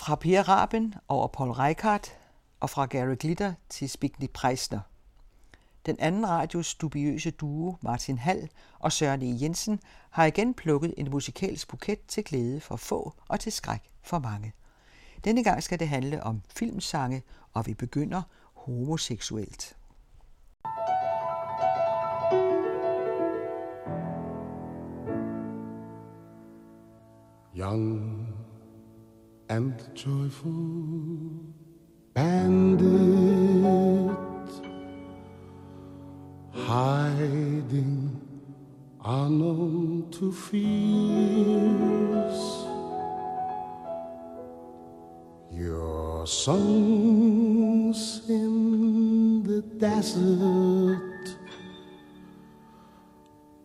Fra Per Raben over Paul Reichardt og fra Gary Glitter til Spigny Preisner. Den anden radios dubiøse duo Martin Hall og Søren E. Jensen har igen plukket en musikalsk buket til glæde for få og til skræk for mange. Denne gang skal det handle om filmsange, og vi begynder homoseksuelt. Young and joyful bandit hiding unknown to fears. Your songs in the desert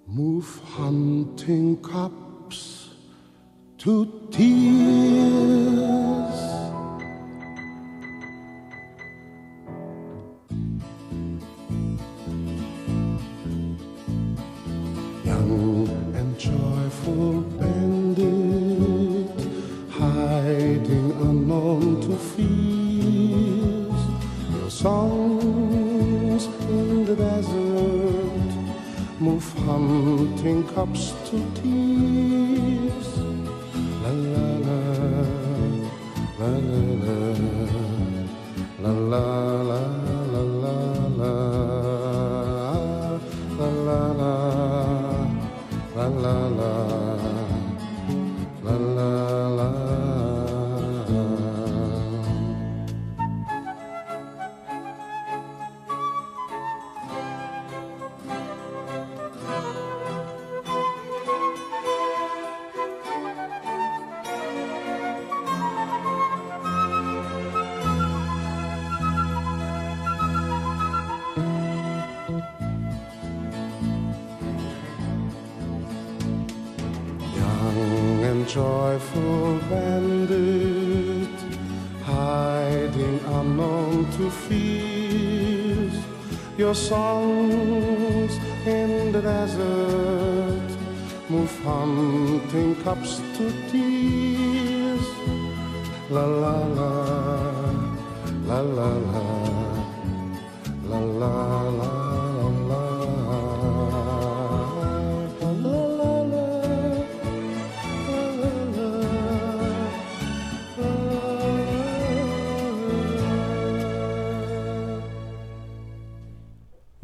move hunting cups to tears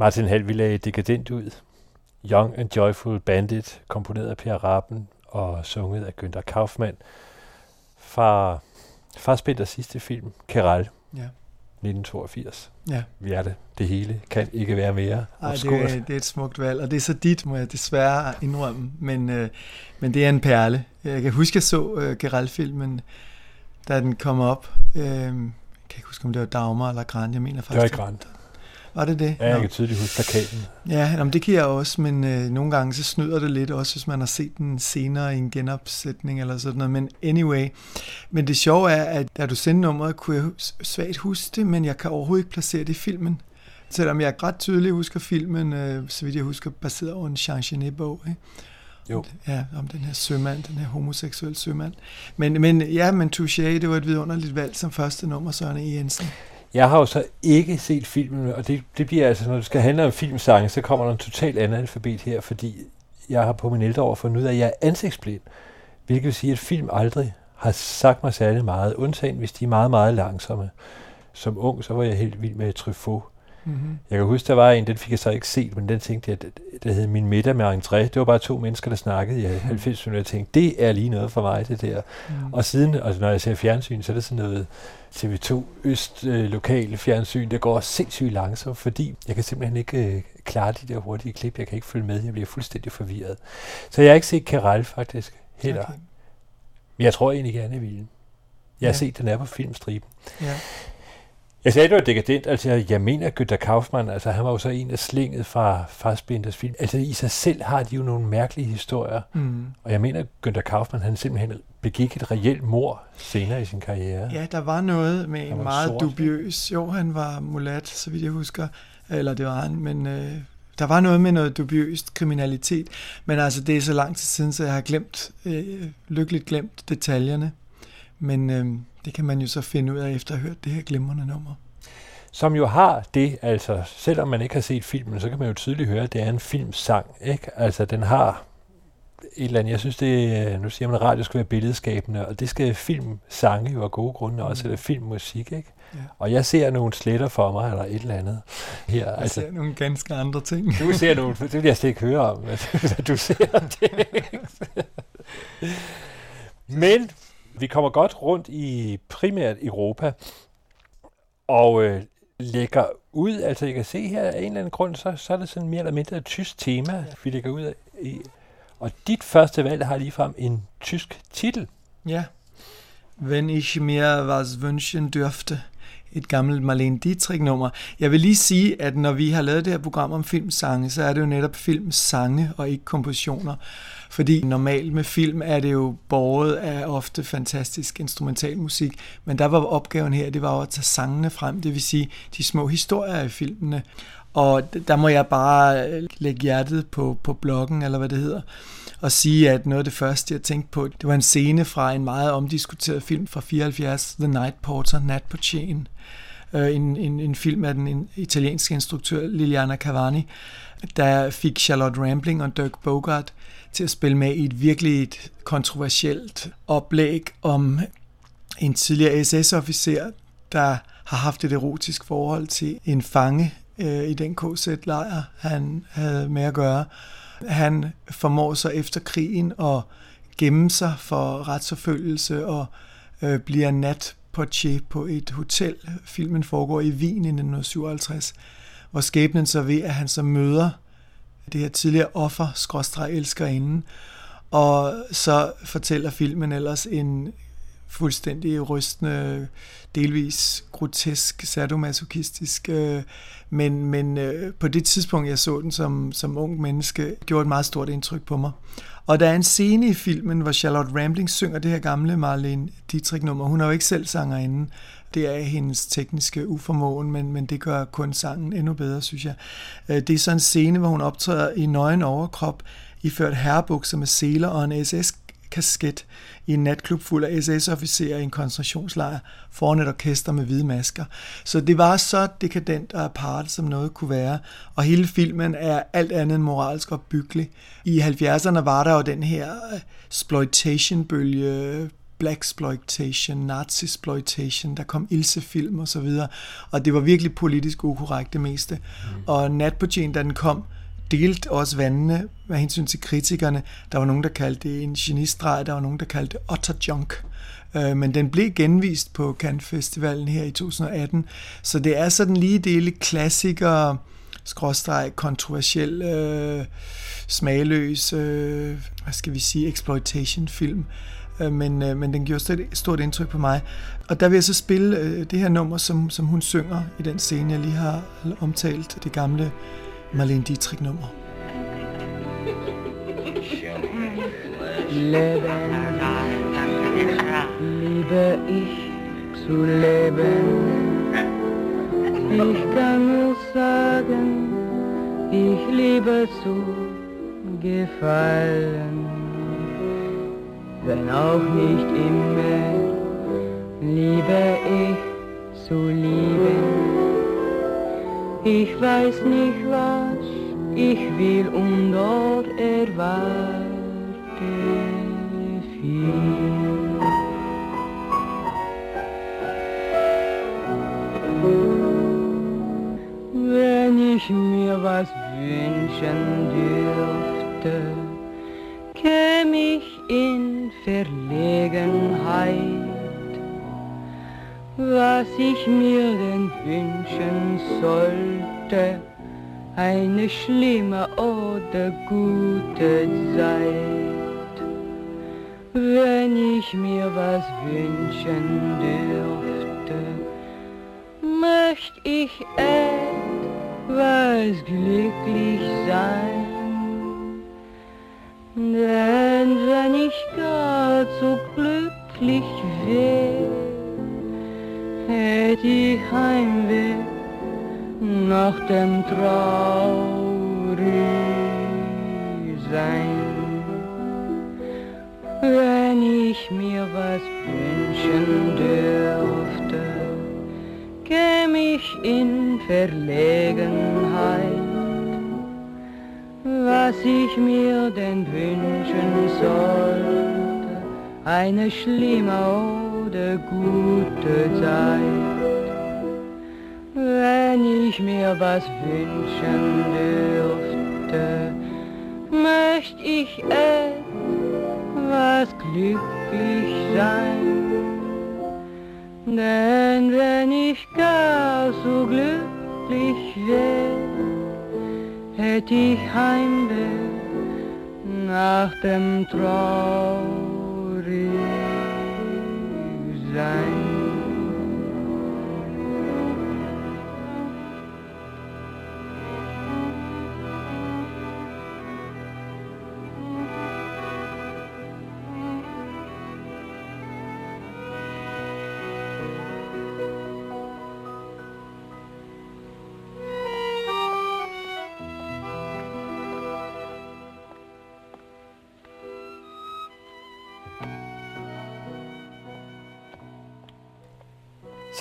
Martin vi lagde dekadent ud. Young and Joyful Bandit, komponeret af Per Rappen og sunget af Günther Kaufmann fra Fassbinders sidste film, Keral, Ja. 1982. Ja. Vi er det. Det hele kan ikke være mere Ej, det, er, det er et smukt valg, og det er så dit, må jeg desværre indrømme, men, øh, men det er en perle. Jeg kan huske, jeg så øh, Geralt-filmen, da den kom op. Øh, jeg kan ikke huske, om det var Dagmar eller Grant, jeg mener Det var faktisk. Var det det? Ja, jeg Nå. kan tydeligt huske plakaten. Ja, jamen, det kan jeg også, men øh, nogle gange så snyder det lidt, også hvis man har set den senere i en genopsætning eller sådan noget. Men anyway, men det sjove er, at da du sendte nummeret, kunne jeg svagt huske det, men jeg kan overhovedet ikke placere det i filmen. Selvom jeg ret tydeligt husker filmen, øh, så vidt jeg husker, baseret over en Jean Genet-bog. Ikke? Jo. Ja, om den her sømand, den her homoseksuelle sømand. Men, men ja, men Touché, det var et vidunderligt valg som første nummer, Søren E. Jensen. Jeg har jo så ikke set filmen, og det, det bliver altså, når det skal handle om filmsange, så kommer der en total anden alfabet her, fordi jeg har på min ældre år fundet ud af, at jeg er ansigtsblind. Hvilket vil sige, at film aldrig har sagt mig særlig meget, undtagen hvis de er meget, meget langsomme. Som ung, så var jeg helt vild med Truffaut. Mm-hmm. Jeg kan huske, der var en, den fik jeg så ikke set, men den tænkte jeg, der hed Min middag med entré. Det var bare to mennesker, der snakkede i 90 minutter. Jeg tænkte, det er lige noget for mig, det der. Mm. Og siden, altså når jeg ser fjernsyn, så er det sådan noget TV2 Øst øh, lokale fjernsyn, der går sindssygt langsomt, fordi jeg kan simpelthen ikke øh, klare de der hurtige klip. Jeg kan ikke følge med. Jeg bliver fuldstændig forvirret. Så jeg har ikke set Keral faktisk heller. Okay. Men jeg tror egentlig gerne, jeg ville. Jeg har Ja. set, den er på filmstriben. Ja. Jeg sagde, det var dekadent. Altså, jeg mener, at Günther Kaufmann, altså, han var jo så en af slinget fra Fassbinders film. Altså, i sig selv har de jo nogle mærkelige historier. Mm. Og jeg mener, at Günther Kaufmann, han simpelthen begik et reelt mor senere i sin karriere. Ja, der var noget med en meget sort. dubiøs... Jo, han var mulat, så vidt jeg husker. Eller det var han, men øh, der var noget med noget dubiøst kriminalitet. Men altså, det er så lang tid siden, så jeg har glemt, øh, lykkeligt glemt detaljerne. Men øh, Det kan man jo så finde ud af efter at have hørt det her glimrende nummer. Som jo har det, altså selvom man ikke har set filmen, så kan man jo tydeligt høre, at det er en filmsang. Ikke? Altså den har et eller andet, jeg synes det, nu siger man, at radio skal være billedskabende, og det skal filmsange jo af gode grunde også, mm. eller filmmusik, ikke? Ja. Og jeg ser nogle sletter for mig, eller et eller andet her. Jeg altså, ser nogle ganske andre ting. Du ser nogle, det vil jeg slet ikke høre om, at du ser det. Men vi kommer godt rundt i primært Europa, og øh, lægger ud, altså jeg kan se her af en eller anden grund, så, så er det sådan mere eller mindre et tysk tema, vi lægger ud af. I. Og dit første valg har ligefrem en tysk titel. Ja. Wenn ich mir was wünschen dürfte et gammelt Marlene Dietrich-nummer. Jeg vil lige sige, at når vi har lavet det her program om filmsange, så er det jo netop filmsange og ikke kompositioner. Fordi normalt med film er det jo borget af ofte fantastisk instrumentalmusik, men der var opgaven her, det var jo at tage sangene frem, det vil sige de små historier i filmene. Og der må jeg bare øh, lægge hjertet på, på bloggen, eller hvad det hedder, og sige, at noget af det første, jeg tænkte på, det var en scene fra en meget omdiskuteret film fra 74, The Night Porter, Nat på Chain. Øh, en, en, en film af den italienske instruktør Liliana Cavani, der fik Charlotte Rampling og Dirk Bogart til at spille med i et virkelig et kontroversielt oplæg om en tidligere SS-officer, der har haft et erotisk forhold til en fange øh, i den KZ-lejr, han havde med at gøre. Han formår så efter krigen at gemme sig for retsforfølgelse og øh, bliver nat på et hotel. Filmen foregår i Wien i 1957, hvor skæbnen så ved, at han så møder det her tidligere offer, skråstrej elskerinde, og så fortæller filmen ellers en fuldstændig rystende, delvis grotesk, sadomasochistisk, øh, men, men øh, på det tidspunkt, jeg så den som, som ung menneske, gjorde et meget stort indtryk på mig. Og der er en scene i filmen, hvor Charlotte Rampling synger det her gamle Marlene Dietrich-nummer. Hun er jo ikke selv sangerinde. Det er hendes tekniske uformåen, men, men det gør kun sangen endnu bedre, synes jeg. Øh, det er sådan en scene, hvor hun optræder i nøgen overkrop, iført herrebukser med seler og en SS kasket i en natklub fuld af SS-officerer i en koncentrationslejr foran et orkester med hvide masker. Så det var så dekadent og apart, som noget kunne være. Og hele filmen er alt andet end moralsk opbyggelig. I 70'erne var der jo den her øh, exploitation-bølge, black exploitation, nazi exploitation, der kom Ilse-film og så videre, og det var virkelig politisk ukorrekt det meste. Mm. Og Natportien, da den kom, delte også vandene med hensyn til kritikerne. Der var nogen, der kaldte det en genistreg, der var nogen, der kaldte det otterjunk. Øh, men den blev genvist på Cannes Festivalen her i 2018, så det er sådan lige dele klassiker, skråstreg, kontroversiel, øh, smagløs, øh, hvad skal vi sige, exploitation film. Øh, Øh, men, øh, men den gjorde et stort indtryk på mig. Og der vil jeg så spille øh, det her nummer, som, som hun synger i den scene, jeg lige har omtalt, det gamle Marlene Dietrich-Nummer. Leben, liebe ich zu leben. Ich kann nur sagen, ich liebe zu gefallen. Wenn auch nicht immer liebe ich zu lieben. Ich weiß nicht, was ich will und dort erwarte viel. Wenn ich mir was wünschen dürfte, käme ich in Verlegenheit was ich mir denn wünschen sollte, eine schlimme oder gute Zeit. Wenn ich mir was wünschen dürfte, möcht ich etwas glücklich sein. Denn wenn ich gar zu glücklich wär, hätt ich Heimweh nach dem Traurigsein. Wenn ich mir was wünschen dürfte, käme ich in Verlegenheit was ich mir denn wünschen sollte, eine schlimme oder gute Zeit. Wenn ich mir was wünschen dürfte, möcht ich etwas glücklich sein. Denn wenn ich gar so glücklich wär, hätt ich Heimweh nach dem traurig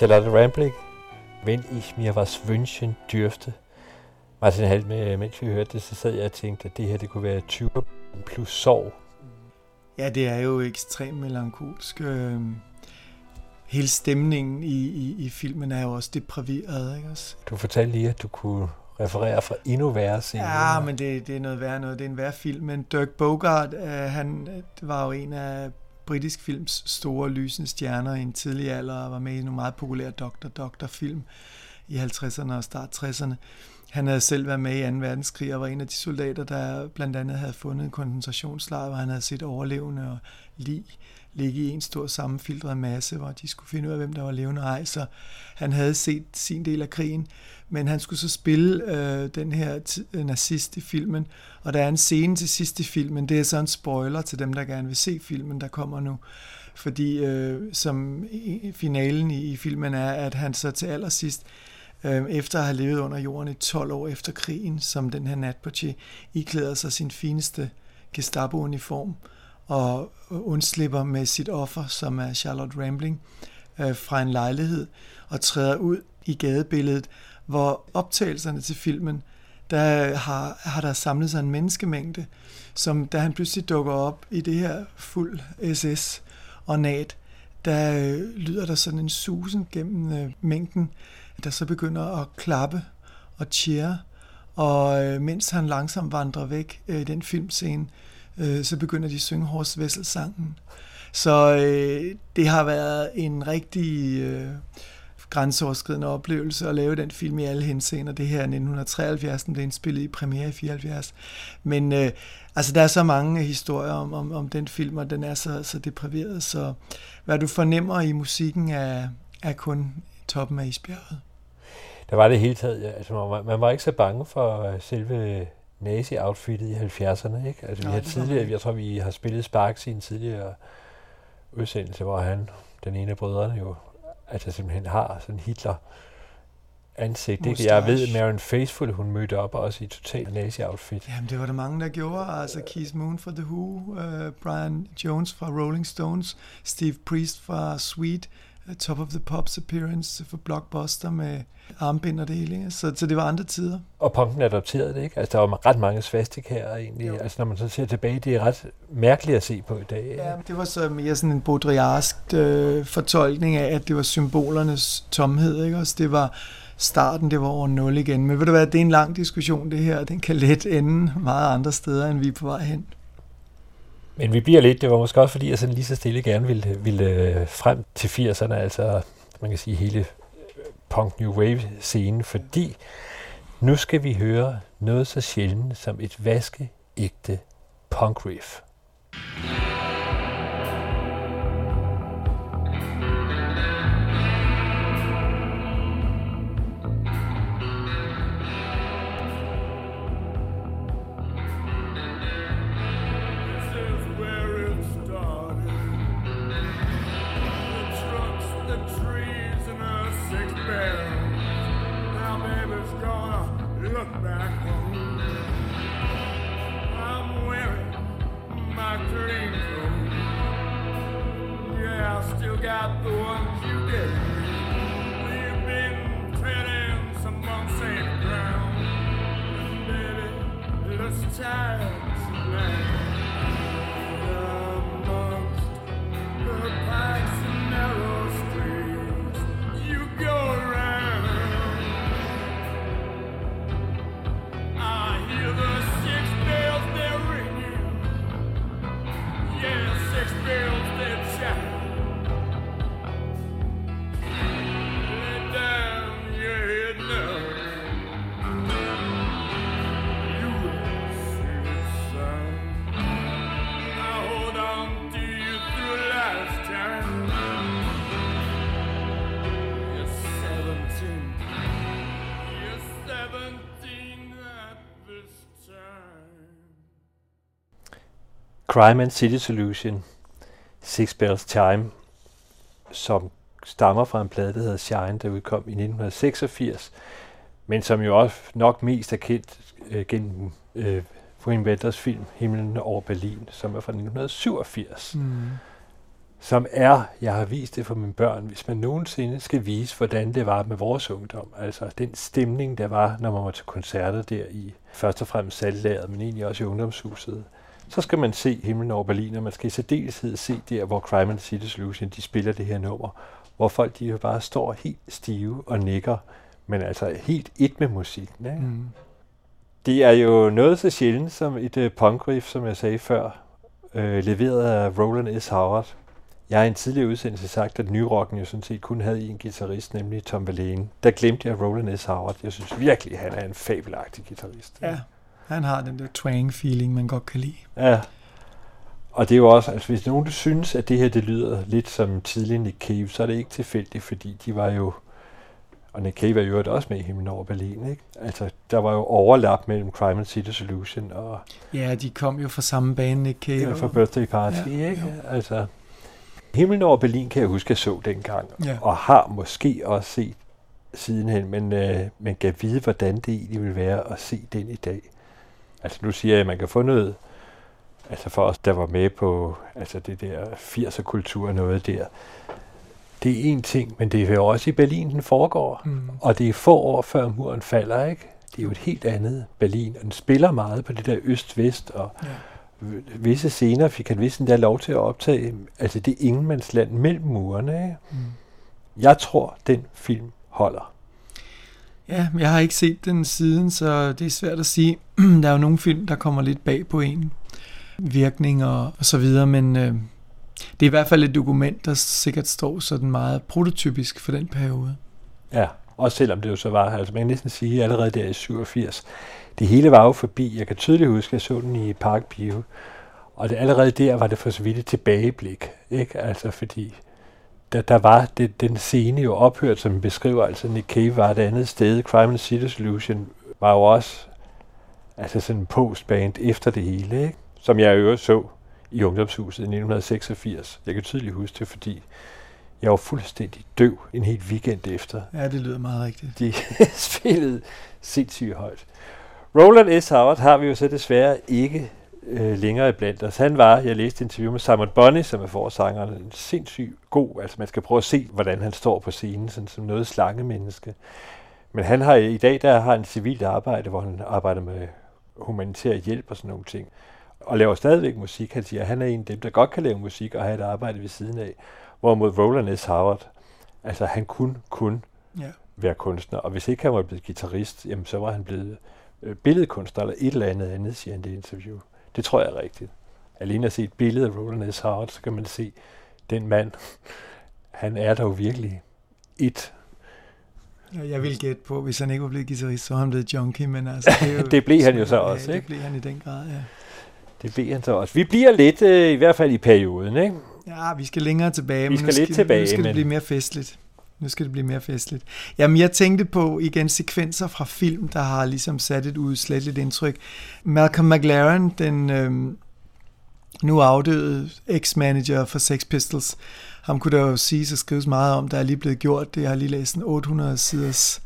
Charlotte Rampling, Wenn ich mir was wünschen dürfte. Martin Hall, med, mens vi hørte det, så sad jeg og tænkte, at det her det kunne være 20 plus sorg. Ja, det er jo ekstremt melankolsk. Øh, hele stemningen i, i, i filmen er jo også depraveret, ikke også? Du fortalte lige, at du kunne referere fra endnu værre scener. Ja, men det, det er noget værre noget. Det er en værre film. Men Dirk Bogart, øh, han det var jo en af britisk films store lysende stjerner i en tidlig alder og var med i nogle meget populære Dr. Dr. film i 50'erne og start 60'erne. Han havde selv været med i 2. verdenskrig og var en af de soldater, der blandt andet havde fundet en koncentrationslejr, hvor han havde set overlevende og lig ligge i en stor sammenfiltret masse, hvor de skulle finde ud af, hvem der var levende og ej. Så han havde set sin del af krigen, men han skulle så spille øh, den her t- øh, nazist i filmen, og der er en scene til sidst i filmen, det er så en spoiler til dem, der gerne vil se filmen, der kommer nu, fordi øh, som i, finalen i, i filmen er, at han så til allersidst, øh, efter at have levet under jorden i 12 år efter krigen, som den her natportier, iklæder sig sin fineste Gestapo-uniform, og øh, undslipper med sit offer, som er Charlotte Rambling, øh, fra en lejlighed og træder ud i gadebilledet, hvor optagelserne til filmen, der har, har der samlet sig en menneskemængde, som da han pludselig dukker op i det her fuld SS og nat, der øh, lyder der sådan en susen gennem øh, mængden, der så begynder at klappe og cheer, og øh, mens han langsomt vandrer væk øh, i den filmscene, øh, så begynder de at synge Horst Wessel-sangen. Så øh, det har været en rigtig øh, grænseoverskridende oplevelse at lave den film i alle henseender. Det her er 1973, den blev indspillet i premiere i 74. Men øh, altså, der er så mange historier om, om, om den film, og den er så, så depraveret, så hvad du fornemmer i musikken er, er kun toppen af isbjerget. Der var det hele taget, ja. altså, man, man var ikke så bange for øh, selve nazi-outfittet i 70'erne, ikke? Altså, vi har tidligere, jeg tror, vi har spillet Sparks i en tidligere udsendelse, hvor han, den ene af brødrene jo, altså simpelthen har sådan Hitler ansigt. Ikke? Jeg ved, Marion Faithful, hun mødte op også i total nazi-outfit. Jamen, det var der mange, der gjorde. Altså Keith Moon fra The Who, uh, Brian Jones fra Rolling Stones, Steve Priest fra Sweet, Top of the Pops appearance for Blockbuster med armbind og det hele. Ikke? Så, så det var andre tider. Og punken adopterede det, ikke? Altså, der var ret mange svastikaer egentlig. Jo. Altså, når man så ser tilbage, det er ret mærkeligt at se på i dag. Ja, det var så mere sådan en baudrillardsk øh, fortolkning af, at det var symbolernes tomhed, ikke? Også det var starten, det var over 0 igen. Men ved du hvad, det er en lang diskussion det her, den kan let ende meget andre steder, end vi er på vej hen. Men vi bliver lidt, det var måske også fordi, jeg sådan lige så stille gerne ville, ville øh, frem til 80'erne, altså man kan sige hele øh, punk new wave scenen, fordi nu skal vi høre noget så sjældent som et vaskeægte punk riff. back. Crime and City Solution, Six Bells Chime, som stammer fra en plade, der hedder Shine, der udkom i 1986, men som jo også nok mest er kendt øh, gennem øh, Wim Wenders film Himlen over Berlin, som er fra 1987. Mm. Som er, jeg har vist det for mine børn, hvis man nogensinde skal vise, hvordan det var med vores ungdom. Altså den stemning, der var, når man var til koncerter der i først og fremmest salglaget, men egentlig også i ungdomshuset. Så skal man se Himlen over Berlin, og man skal i særdeleshed se der, hvor Crime and City Solution, de spiller det her nummer, hvor folk de jo bare står helt stive og nikker, men altså helt et med musikken. Ikke? Mm. Det er jo noget så sjældent som et uh, punkriff, som jeg sagde før, øh, leveret af Roland S. Howard. Jeg har i en tidligere udsendelse sagt, at nyrocken jo sådan set kun havde en guitarist, nemlig Tom Verlaine. Der glemte jeg Roland S. Howard. Jeg synes virkelig, han er en fabelagtig guitarist. Ja, han har den der twang-feeling, man godt kan lide. Ja, og det er jo også, altså hvis nogen synes, at det her det lyder lidt som tidlig Nick Cave, så er det ikke tilfældigt, fordi de var jo, og Nick Cave er jo også med i Himlen over Berlin, ikke? Altså, der var jo overlap mellem Crime and City Solution og... Ja, de kom jo fra samme bane, Nick Cave. Ja, fra Birthday Party, ja, ikke? Jo. Altså, Himlen over Berlin kan jeg huske, at jeg så dengang, ja. og har måske også set sidenhen, men, øh, man kan vide, hvordan det egentlig vil være at se den i dag. Altså nu siger jeg, at man kan få noget, altså for os, der var med på altså det der 80'er kultur noget der, det er en ting, men det er jo også i Berlin, den foregår. Mm. Og det er få år før muren falder, ikke? Det er jo et helt andet Berlin, og den spiller meget på det der øst-vest, og ja. visse scener fik han vist der lov til at optage, altså det ingenmandsland mellem murene, ikke? Mm. Jeg tror, den film holder. Ja, jeg har ikke set den siden, så det er svært at sige. der er jo nogle film, der kommer lidt bag på en virkning og, og så videre, men øh, det er i hvert fald et dokument, der sikkert står sådan meget prototypisk for den periode. Ja, også selvom det jo så var, altså man kan næsten sige allerede der i 87, det hele var jo forbi. Jeg kan tydeligt huske, at jeg så den i Park Bio, og det, allerede der var det for så vidt et tilbageblik, ikke? Altså fordi der, der var det, den scene jo ophørt, som beskriver, altså Nick Cave var et andet sted, Crime and City Solution var jo også altså sådan en postband efter det hele, ikke? som jeg jo så i ungdomshuset i 1986. Jeg kan tydeligt huske det, fordi jeg var fuldstændig døv en hel weekend efter. Ja, det lyder meget rigtigt. De spillede sindssygt højt. Roland S. Howard har vi jo så desværre ikke øh, længere blandt os. Han var, jeg læste interview med Simon Bonnie, som er forsangeren, en sindssygt god, altså man skal prøve at se, hvordan han står på scenen, sådan som noget slangemenneske. Men han har i dag, der har en civilt arbejde, hvor han arbejder med humanitær hjælp og sådan nogle ting og laver stadigvæk musik. Han siger, at han er en af dem, der godt kan lave musik og have et arbejde ved siden af. Hvorimod Roland S. Howard, altså han kunne kun ja. være kunstner. Og hvis ikke han var blevet guitarist, jamen så var han blevet øh, billedkunstner eller et eller andet andet, siger han i det interview. Det tror jeg er rigtigt. Alene at se et billede af Roland S. Howard, så kan man se, den mand, han er dog virkelig et jeg vil gætte på, hvis han ikke var blevet guitarist, så var han blevet junkie, men altså... Det, jo, det blev han jo så også, ja, ikke? det blev han i den grad, ja. Det bliver han så også. Vi bliver lidt, øh, i hvert fald i perioden, ikke? Ja, vi skal længere tilbage. Vi skal, men nu lidt skal, tilbage, Nu skal men... det blive mere festligt. Nu skal det blive mere festligt. Jamen, jeg tænkte på igen sekvenser fra film, der har ligesom sat et udslætteligt indtryk. Malcolm McLaren, den øh, nu afdøde ex-manager for Sex Pistols, ham kunne der jo sige og skrives meget om, der er lige blevet gjort det. Jeg har lige læst en 800 siders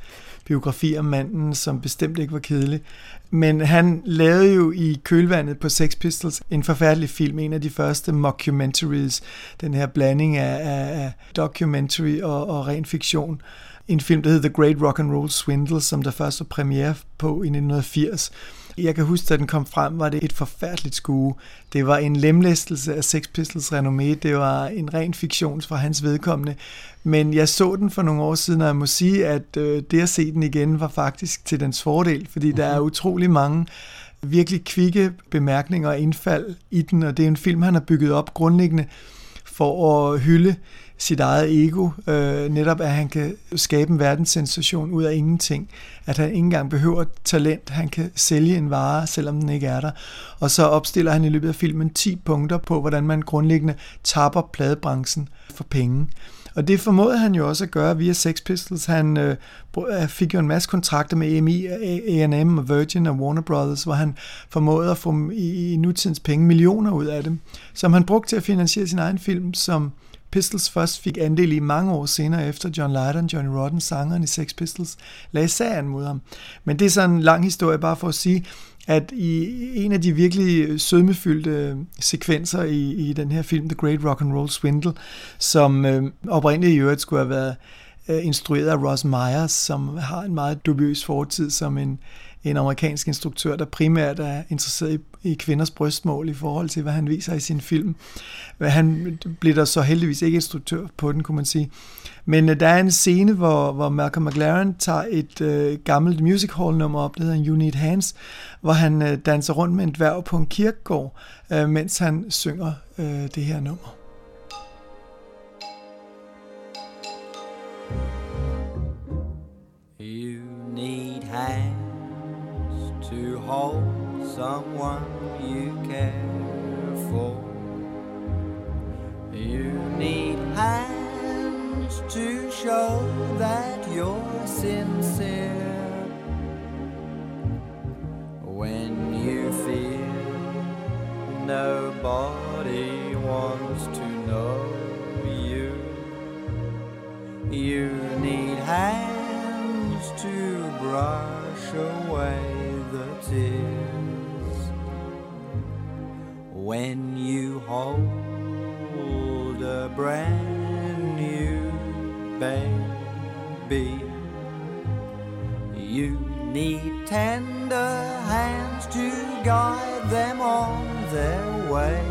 biografi om manden, som bestemt ikke var kedelig. Men han lavede jo i kølvandet på Sex Pistols en forfærdelig film, en af de første mockumentaries, den her blanding af, af documentary og, og ren fiktion. En film, der hedder The Great Rock and Roll Swindle, som der først var premiere på i 1980 jeg kan huske, da den kom frem, var det et forfærdeligt skue. Det var en lemlæstelse af Sex Pistols renommé. Det var en ren fiktion fra hans vedkommende. Men jeg så den for nogle år siden, og jeg må sige, at øh, det at se den igen var faktisk til dens fordel, fordi der er mhm. utrolig mange virkelig kvikke bemærkninger og indfald i den, og det er en film, han har bygget op grundlæggende for at hylde sit eget ego, øh, netop at han kan skabe en verdenssensation ud af ingenting, at han ikke engang behøver talent, han kan sælge en vare, selvom den ikke er der. Og så opstiller han i løbet af filmen 10 punkter på, hvordan man grundlæggende tapper pladebranchen for penge. Og det formåede han jo også at gøre via Sex Pistols. Han øh, fik jo en masse kontrakter med EMI, A&M og Virgin og Warner Brothers, hvor han formåede at få i, i nutidens penge millioner ud af dem, som han brugte til at finansiere sin egen film, som Pistols først fik andel i mange år senere efter John Lydon, Johnny Rotten, sangeren i Sex Pistols, lagde sagen mod ham. Men det er sådan en lang historie, bare for at sige, at i en af de virkelig sødmefyldte sekvenser i, i den her film, The Great Rock and Roll Swindle, som øh, oprindeligt i øvrigt skulle have været øh, instrueret af Ross Myers, som har en meget dubiøs fortid som en, en amerikansk instruktør, der primært er interesseret i, i kvinders brystmål i forhold til, hvad han viser i sin film. Han blev der så heldigvis ikke instruktør på den, kunne man sige. Men uh, der er en scene, hvor, hvor Malcolm McLaren tager et uh, gammelt music hall nummer op, der hedder You Need Hands, hvor han uh, danser rundt med en dværg på en kirkegård, uh, mens han synger uh, det her nummer. You need hands hold someone you care for. You need hands to show that you're sincere. When you feel nobody wants to know you, you need hands to brush away When you hold a brand new baby, you need tender hands to guide them on their way.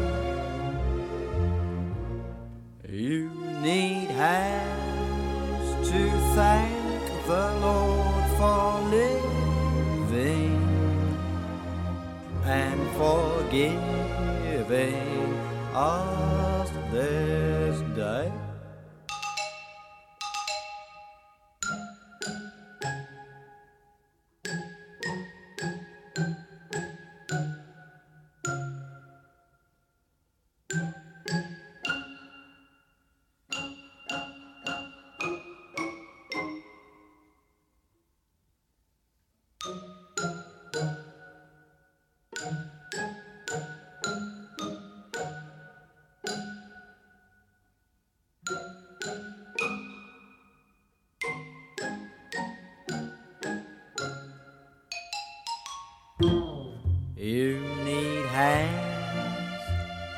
You need hands to thank the Lord for living and forgiving us this day.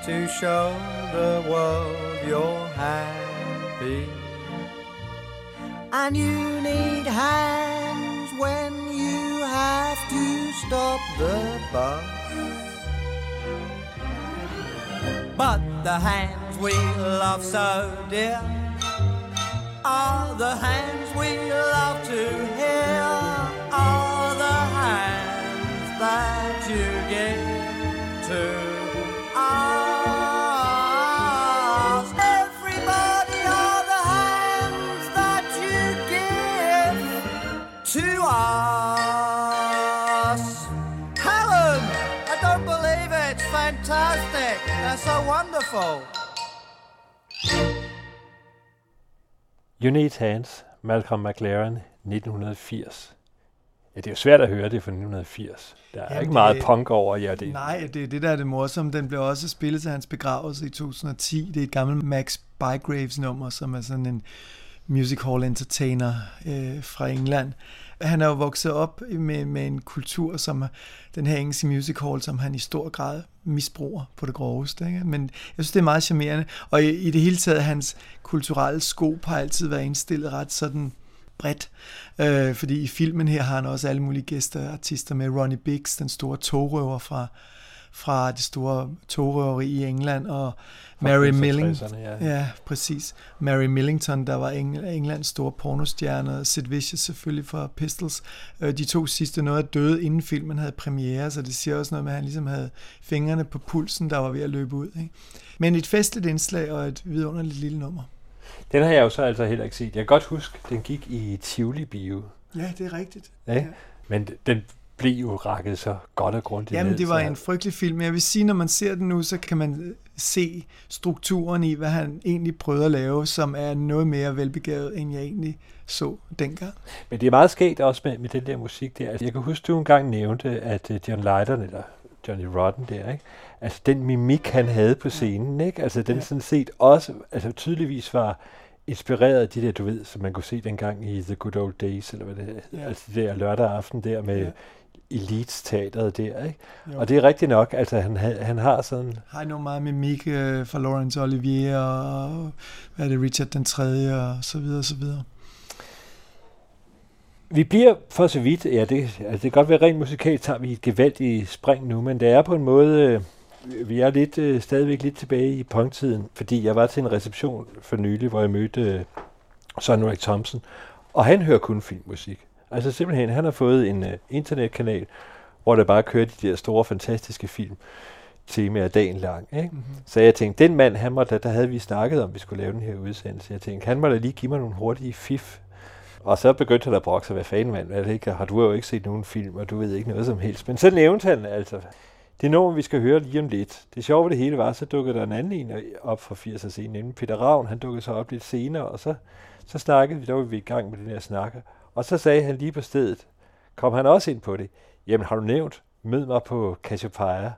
To show the world you're happy. And you need hands when you have to stop the bus. But the hands we love so dear are the hands we love to hear, are the hands that you give to wonderful. You Need Hands, Malcolm McLaren, 1980. Ja, det er jo svært at høre det fra 1980. Der er Jamen, Jamen, ikke meget det- punk over ja, det. Nej, det er det, der er det morsomme. Den blev også spillet til hans begravelse i 2010. Det er et gammelt Max Bygraves nummer, som er sådan en music hall entertainer øh, fra England. Han er jo vokset op med, med en kultur, som den her engelske music hall, som han i stor grad misbruger på det groveste. Ikke? Men jeg synes, det er meget charmerende. Og i, i det hele taget, hans kulturelle skop har altid været indstillet ret sådan bredt. Øh, fordi i filmen her har han også alle mulige gæsteartister med. Ronnie Biggs, den store togrøver fra, fra det store togrøveri i England, og Mary Millington. 60'erne, Ja. Ja, præcis. Mary Millington, der var Eng- Englands store pornostjerne, og Sid Vicious selvfølgelig fra Pistols. Øh, De to sidste noget af døde, inden filmen havde premiere, så det siger også noget med, at han ligesom havde fingrene på pulsen, der var ved at løbe ud. Ikke? Men et festligt indslag og et vidunderligt lille nummer. Den har jeg jo så altså heller ikke set. Jeg kan godt huske, den gik i Tivoli Bio. Ja, det er rigtigt. Ja. Ja. Men den blev jo rakket så godt og grundigt Jamen, ned, det var så- en frygtelig film, jeg vil sige, når man ser den nu, så kan man se strukturen i, hvad han egentlig prøvede at lave, som er noget mere velbegavet, end jeg egentlig så dengang. Men det er meget skægt også med, med den der musik der. Altså, jeg kan huske, du engang nævnte, at uh, John Lydon, eller Johnny Rotten der, ikke? Altså den mimik, han havde på scenen, ikke? Altså den Ja. sådan set også, altså tydeligvis var inspireret af de der, du ved, som man kunne se dengang i The Good Old Days, eller hvad det hedder. Ja. Altså det der lørdag aften der med Ja. Ja. Elites teateret der, ikke? Jo. Og det er rigtigt nok, altså han, han har sådan, har nu meget mimik øh, fra Laurence Olivier og hvad er det, Richard den 3. og så videre og så videre. Vi bliver for så vidt, ja, det, altså det kan godt være rent musikalt, tager vi et gevaldigt spring nu, men det er på en måde, øh, vi er lidt, øh, stadigvæk lidt tilbage i punktiden, fordi jeg var til en reception for nylig, hvor jeg mødte øh, Søren Ulrik Thomsen, og han hører kun filmmusik. Altså simpelthen, han har fået en øh, internetkanal, hvor der bare kører de der store, fantastiske film temaer dagen lang. Ikke? Mm-hmm. Så jeg tænkte, den mand, han må da, der havde vi snakket om, vi skulle lave den her udsendelse. Jeg tænkte, han må da lige give mig nogle hurtige fif. Og så begyndte han at brokke sig, hvad fanden mand, hvad det ikke? har du jo ikke set nogen film, og du ved ikke noget som helst. Men så nævnte han altså, det nummer, vi skal høre lige om lidt. Det sjove ved det hele var, så dukkede der en anden en op fra 80'er scenen, nemlig Peter Ravn, han dukkede så op lidt senere, og så, så snakkede vi, der var vi i gang med den her snakker. Og så sagde han lige på stedet, kom han også ind på det, jamen har du nævnt, mød mig på Cassiopeia,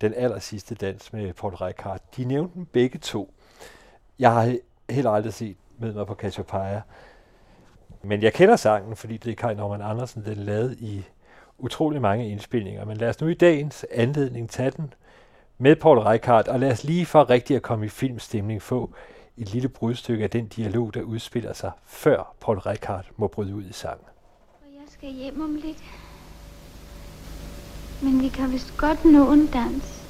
den aller sidste dans med Paul Reichardt. De nævnte dem begge to. Jeg har heller aldrig set Mød mig på Cassiopeia. Men jeg kender sangen, fordi det er Kai Norman Andersen, den lavede i utrolig mange indspilninger. Men lad os nu i dagens anledning tage den med Paul Reichardt, og lad os lige for rigtig at komme i filmstemning få et lille brudstykke af den dialog, der udspiller sig, før Paul Reichardt må bryde ud i sangen. Og jeg skal hjem om lidt. Men vi kan vist godt nå en dans.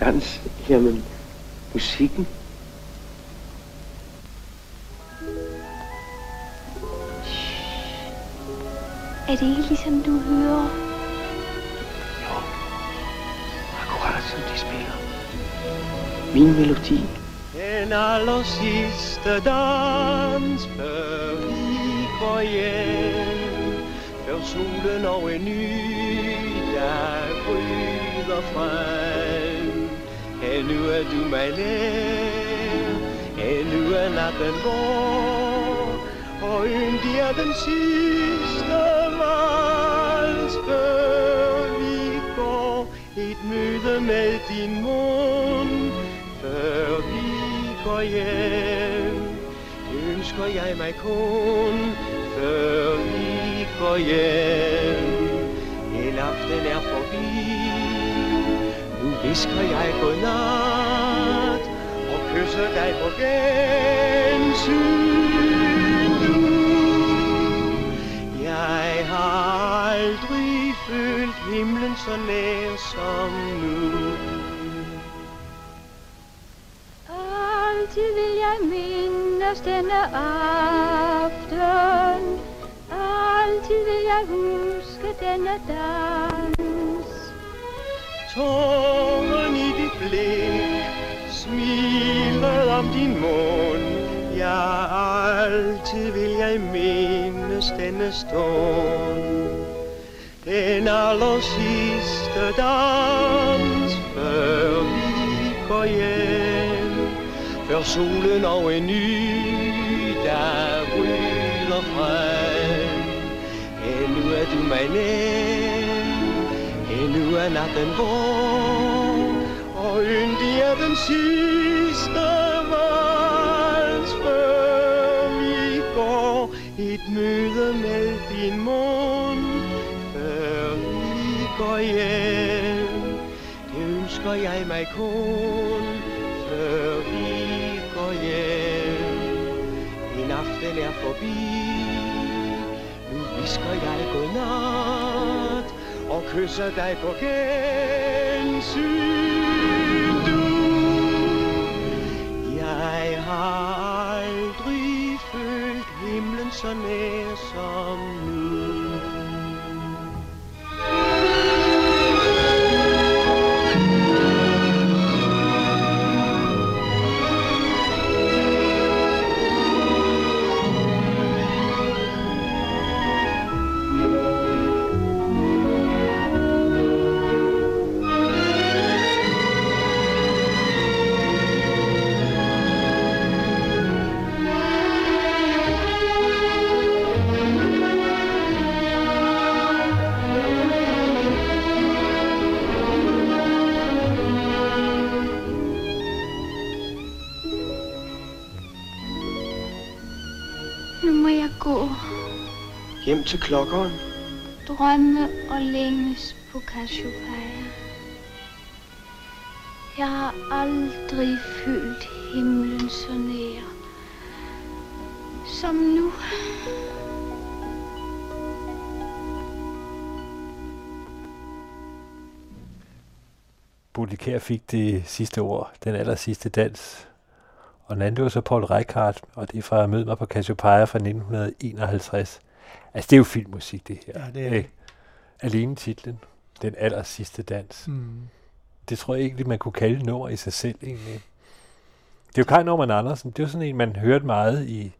Dans, jamen, musikken. Er det ikke ligesom du hører? Jo, akkurat som de spiller. Min melodi. Den aller sidste dans før vi går hjem Før solen og en ny dag bryder frem Endnu er du mig nær Endnu er natten går Og yndig er den sidste vals Før vi går Et møde med din mund går hjem. Det ønsker jeg mig kun, før vi går hjem. En aften er forbi, nu visker jeg godnat, og kysser dig på gensyn. Du. Jeg har aldrig følt himlen så nær som nu. Altid vil jeg mindes denne aften. Altid vil jeg huske denne dans. Tåren i dit blik, smilet om din mund. Ja, altid vil jeg mindes denne stund. Den aller sidste dans, før vi går hjem. Solen og en ny dag bryder frem. Endnu er du mig nær, endnu er natten vår, og yndig er den sidste vals, før vi går. Et møde med din mund, før vi går hjem. Det ønsker jeg mig kun, forbi, nu visker jeg godnat og kysser dig på gensyn. Du, jeg har aldrig følt himlen så nær som nu. Nu til klokkeren. Drømme og længes på Cassiopeia. Jeg har aldrig følt himlen så nær. Som nu. Baudelaire fik det sidste ord, den aller sidste dans. Og den anden, det var så Paul Reichardt, og det er fra Mød mig på Cassiopeia fra 1951. Altså, det er jo filmmusik, det her. Ja, det er det. Ikke? Alene titlen, Den aller sidste dans. Mm. Det tror jeg egentlig, man kunne kalde nummer i sig selv, egentlig. Det er jo Kai Norman Andersen. Det er jo sådan en, man hørte meget i,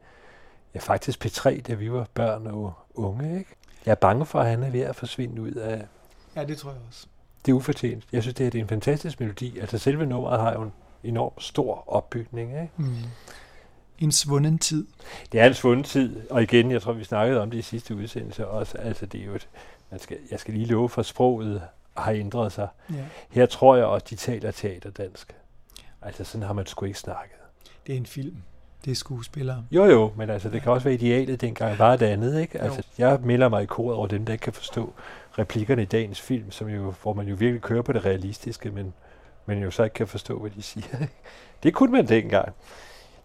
ja faktisk P3, da vi var børn og unge, ikke? Jeg er bange for, at han er ved at forsvinde ud af... Ja, det tror jeg også. Det er ufortjent. Jeg synes, det, her, det er en fantastisk melodi. Altså selve nummeret har jo en enorm stor opbygning, ikke? Mm. En svunden tid. Det er en svunden tid, og igen, jeg tror, vi snakkede om det i sidste udsendelse også. Altså, det er jo et, man skal, jeg skal lige love for, sproget har ændret sig. Ja. Her tror jeg, at de taler teaterdansk. Altså, sådan har man sgu ikke snakket. Det er en film. Det er skuespillere. Jo, jo, men altså, det kan også være idealet dengang var det andet, ikke? Altså, jeg melder mig i koret over dem, der ikke kan forstå replikkerne i dagens film, som jo, hvor man jo virkelig kører på det realistiske, men, men jo så ikke kan forstå, hvad de siger. Det kunne man dengang,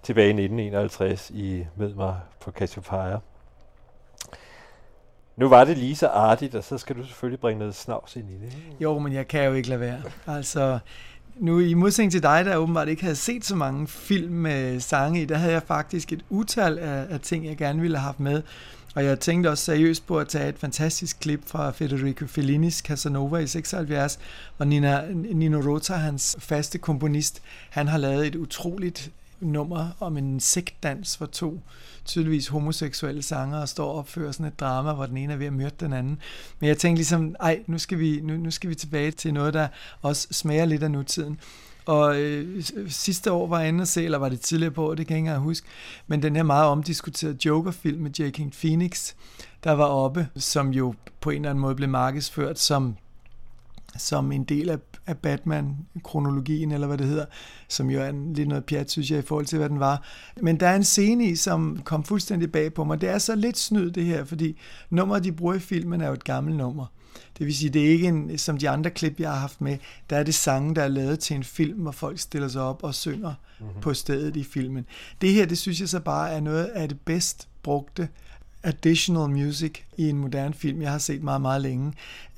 tilbage i 1951 i Mød mig på Cassiopeia. Nu var det lige så artigt, og så skal du selvfølgelig bringe noget snavs ind i det. Jo, men jeg kan jo ikke lade være. Altså, nu i modsætning til dig, der åbenbart ikke havde set så mange film med sange i, der havde jeg faktisk et utal af, af ting, jeg gerne ville have haft med. Og jeg tænkte også seriøst på at tage et fantastisk klip fra Federico Fellinis Casanova i 76, hvor Nina, Nino Rota, hans faste komponist, han har lavet et utroligt nummer om en sektdans for to tydeligvis homoseksuelle sanger står og opfører sådan et drama, hvor den ene er ved at myrde den anden. Men jeg tænkte ligesom, ej, nu skal vi, nu, nu skal vi tilbage til noget, der også smager lidt af nutiden. Og øh, øh sidste år var jeg inde og se, eller var det tidligere på det kan jeg ikke engang huske, men den her meget omdiskuterede Joker-film med Joaquin Phoenix, der var oppe, som jo på en eller anden måde blev markedsført som som en del af, af Batman-kronologien, eller hvad det hedder, som jo er en, lidt noget pjat, synes jeg, i forhold til, hvad den var. Men der er en scene i, som kom fuldstændig bag på mig. Det er så lidt snyd, det her, fordi nummeret, de bruger i filmen, er jo et gammelt nummer. Det vil sige, det er ikke en, som de andre klip, jeg har haft med, der er det sange, der er lavet til en film, hvor folk stiller sig op og synger mm-hmm. på stedet i filmen. Det her, det synes jeg så bare er noget af det bedst brugte additional music i en moderne film, jeg har set meget, meget længe.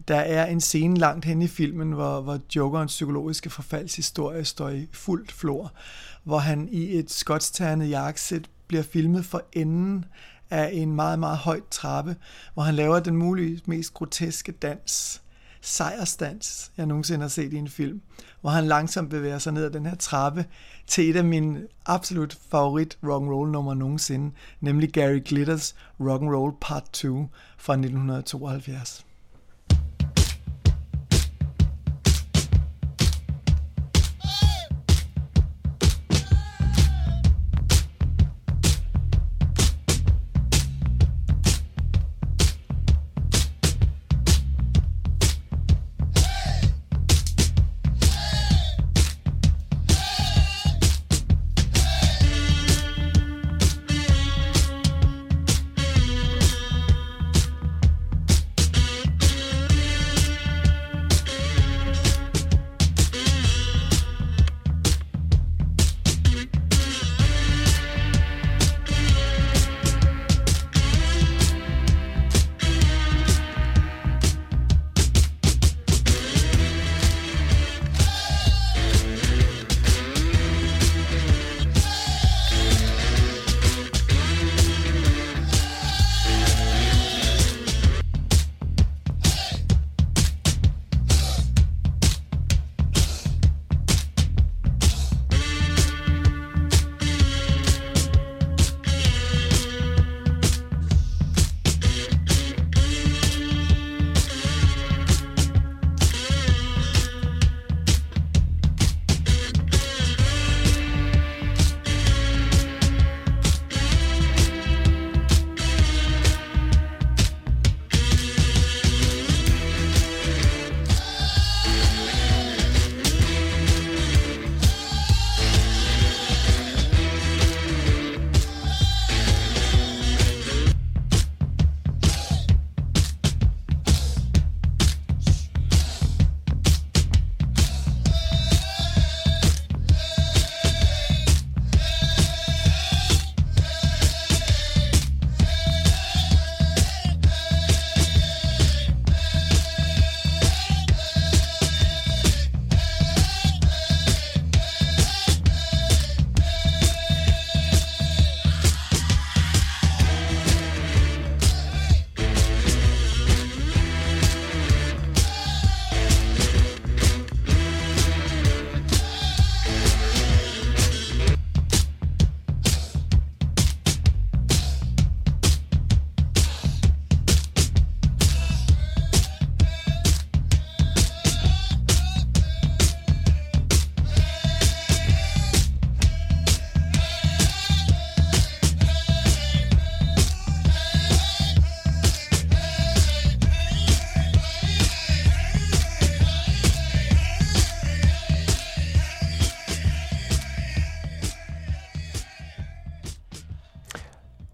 Der er en scene langt hen i filmen, hvor, hvor Jokerens psykologiske forfaldshistorie står i fuldt flor, hvor han i et skotsternet jakkesæt bliver filmet for enden af en meget, meget høj trappe, hvor han laver den muligvis mest groteske dans, sejrsdans, jeg nogensinde har set i en film, hvor han langsomt bevæger sig ned ad den her trappe til et af mine absolut favorit rock roll nummer nogensinde, nemlig Gary Glitters Rock and Roll Part 2 fra 1972.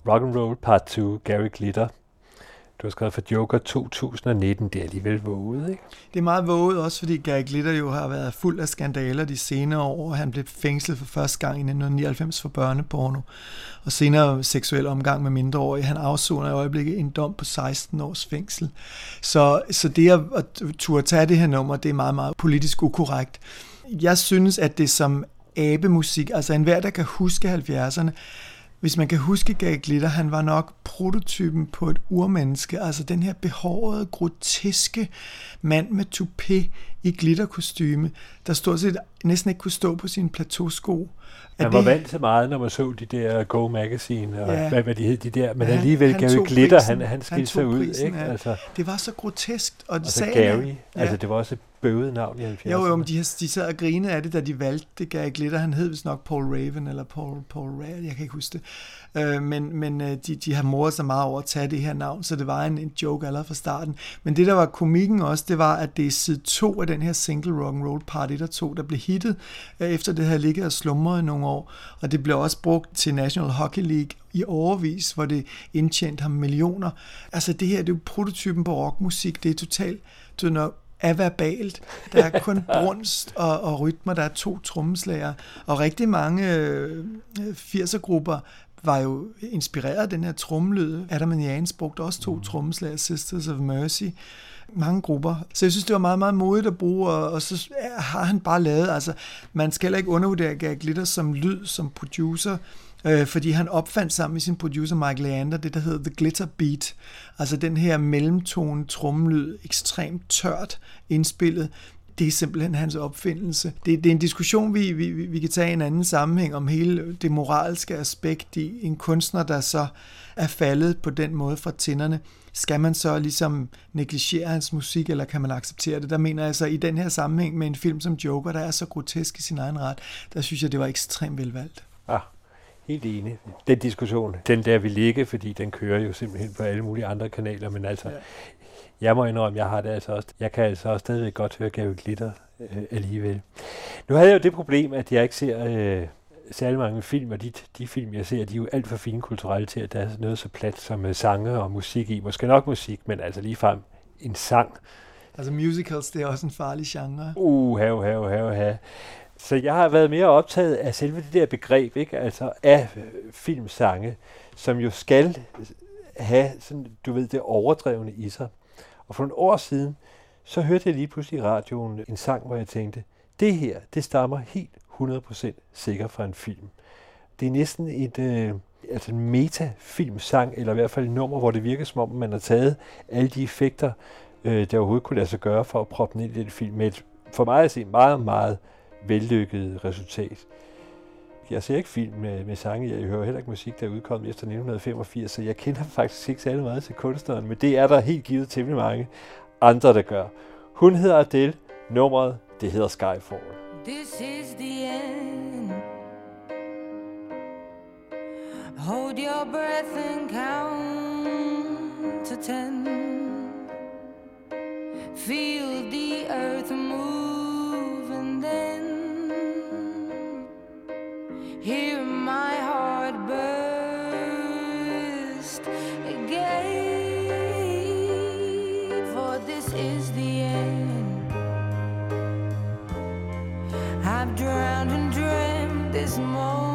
Rock and Roll Part 2, Gary Glitter. Du har skrevet for Joker 2019. Det er alligevel våget, ikke? Det er meget våget, også fordi Gary Glitter jo har været fuld af skandaler de senere år. Han blev fængslet for første gang i 1999 for børneporno, og senere seksuel omgang med mindreårige. Han afsoner i øjeblikket en dom på 16 års fængsel. Så, så det at, at turde tage det her nummer, det er meget, meget politisk ukorrekt. Jeg synes, at det som abemusik, altså enhver, der kan huske 70'erne, hvis man kan huske Gary Glitter, han var nok prototypen på et urmenneske, altså den her behårede, groteske mand med toupé i glitterkostyme, der stort set næsten ikke kunne stå på sine plateausko. Han var vant til meget, når man så de der Go Magazine, og Ja. hvad, hvad de hed, de der, men Ja, alligevel han Gary tog Glitter, prisen. han, han skilte sig ud, prisen, ikke? ja. Altså, Det var så grotesk, og det altså sagde Gary, han. altså det var også bøvet navn i 70'erne. Jo, jo, men de, har- de sad og grinede af det, da de valgte det. Gary Glitter, han hed vist nok Paul Raven, eller Paul, Paul Rad, jeg kan ikke huske det. Øh, men men øh, de, de har moret sig meget over at tage det her navn, så det var en, en joke allerede fra starten. Men det, der var komikken også, det var, at det er side 2 af den her single rock and roll part 1 og 2, der blev hittet, øh, efter det havde ligget og slumret i nogle år. Og det blev også brugt til National Hockey League i overvis, hvor det indtjente ham millioner. Altså det her, det er jo prototypen på rockmusik. Det er totalt, du ved, når averbalt. Der er kun brunst og, og rytmer. Der er to trommeslager. Og rigtig mange øh, 80'er-grupper var jo inspireret af den her trommelyd. Adam Jans brugte også to trommeslager, Sisters of Mercy mange grupper. Så jeg synes, det var meget, meget modigt at bruge, og, og så har han bare lavet, altså, man skal heller ikke undervurdere Gary Glitter som lyd, som producer, øh, fordi han opfandt sammen med sin producer Michael Leander det, der hedder The Glitter Beat, altså den her mellemtone trommelyd, ekstremt tørt indspillet, det er simpelthen hans opfindelse. Det, det er en diskussion, vi, vi, vi kan tage i en anden sammenhæng om hele det moralske aspekt i en kunstner, der så er faldet på den måde fra tænderne. Skal man så ligesom negligere hans musik, eller kan man acceptere det? Der mener jeg så, i den her sammenhæng med en film som Joker, der er så grotesk i sin egen ret, der synes jeg, det var ekstremt velvalgt. Ah, helt enig. Den diskussion, den der vil ligge, fordi den kører jo simpelthen på alle mulige andre kanaler, men altså, ja. jeg må indrømme, jeg har det altså også, jeg kan altså også stadigvæk godt høre Gary Glitter øh, alligevel. Nu havde jeg jo det problem, at jeg ikke ser øh, særlig mange film, og de, de film, jeg ser, de er jo alt for fine kulturelle til, at der er noget så plat som øh, sange og musik i. Måske nok musik, men altså ligefrem en sang. Altså musicals, det er også en farlig genre. Uh, have, have, have, have. Så jeg har været mere optaget af selve det der begreb, ikke? Altså af øh, filmsange, som jo skal øh, have sådan, du ved, det overdrevne i sig. Og for nogle år siden, så hørte jeg lige pludselig i radioen en sang, hvor jeg tænkte, det her, det stammer helt 100% sikkert fra en film. Det er næsten et, øh, altså en metafilmsang, eller i hvert fald et nummer, hvor det virker som om, man har taget alle de effekter, øh, der overhovedet kunne lade sig gøre for at proppe ned i den film, med et, for mig at se, meget, meget vellykket resultat. Jeg ser ikke film med, med sange, jeg hører heller ikke musik, der er udkommet efter 1985, så jeg kender faktisk ikke særlig meget til kunstneren, men det er der helt givet temmelig mange andre, der gør. Hun hedder Adele, nummeret, det hedder Skyfall. This is the end. Hold your breath and count to ten. Feel the earth hear my heart burst again. For this is the end. I've drowned and dreamt this moment.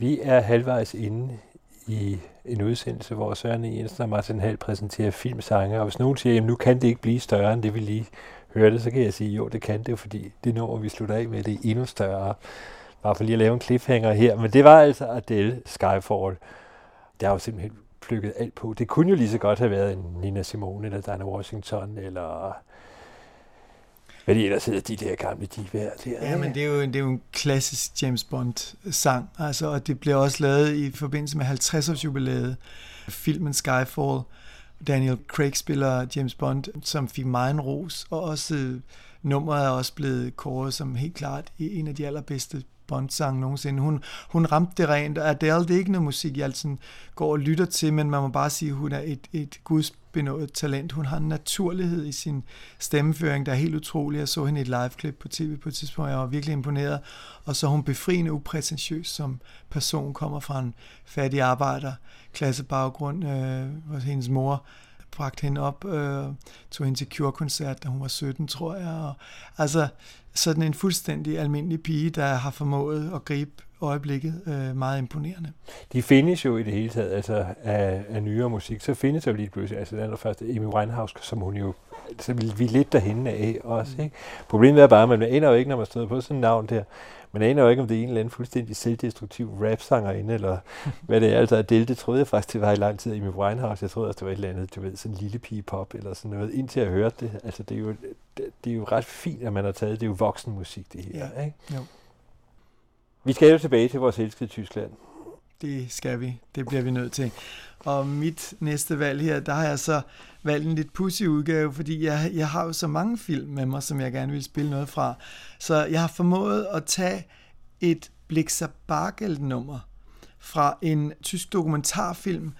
Vi er halvvejs inde i en udsendelse, hvor Søren Jensen og Martin Hall præsenterer filmsange, og hvis nogen siger, at nu kan det ikke blive større end det, vi lige hørte, så kan jeg sige, jo, det kan det, fordi det når vi slutter af med, det er endnu større. Bare for lige at lave en cliffhanger her. Men det var altså Adele Skyfall. Der er jo simpelthen plukket alt på. Det kunne jo lige så godt have været en Nina Simone, eller Diana Washington, eller hvad de ellers hedder, de der gamle divaer der. Ja, men det er jo, det er jo en klassisk James Bond-sang, altså, og det blev også lavet i forbindelse med 50-års jubilæet filmen Skyfall. Daniel Craig spiller James Bond, som fik meget en ros, og også øh, nummeret er også blevet kåret som helt klart en af de allerbedste Bond-sang nogensinde. Hun, hun ramte det rent, og Adele, det er ikke noget musik, jeg altid går og lytter til, men man må bare sige, at hun er et, et gudsbenået talent. Hun har en naturlighed i sin stemmeføring, der er helt utrolig. Jeg så hende i et live-klip på tv på et tidspunkt, jeg var virkelig imponeret. Og så er hun befriende uprætentiøs som person, kommer fra en fattig arbejder, klassebaggrund, øh, hvor hendes mor bragte hende op, øh, tog hende til Cure-koncert, da hun var 17, tror jeg. Og, altså, sådan en fuldstændig almindelig pige, der har formået at gribe øjeblikket øh, meget imponerende. De findes jo i det hele taget, altså af, af nyere musik, så findes jo lige pludselig, altså den allerførste Amy Winehouse, som hun jo, så vi er lidt derhen af også, ikke? Problemet er bare, at man aner jo ikke, når man støder på sådan et navn der, man aner jo ikke, om det er en eller anden fuldstændig selvdestruktiv rapsangerinde, eller hvad det er. Altså Adele, det troede jeg faktisk, det var i lang tid i med Winehouse. Jeg troede også, det var et eller andet, du ved, sådan en lille pige pop eller sådan noget, indtil jeg hørte det. Altså det er jo, det er jo ret fint, at man har taget, det er jo voksenmusik, det her, Ja. ikke? Jo. Vi skal jo tilbage til vores elskede Tyskland. Det skal vi. Det bliver vi nødt til. Og mit næste valg her, der har jeg så valgt en lidt pussy udgave, fordi jeg, jeg har jo så mange film med mig, som jeg gerne vil spille noget fra. Så jeg har formået at tage et Blixer Bargeld-nummer fra en tysk dokumentarfilm,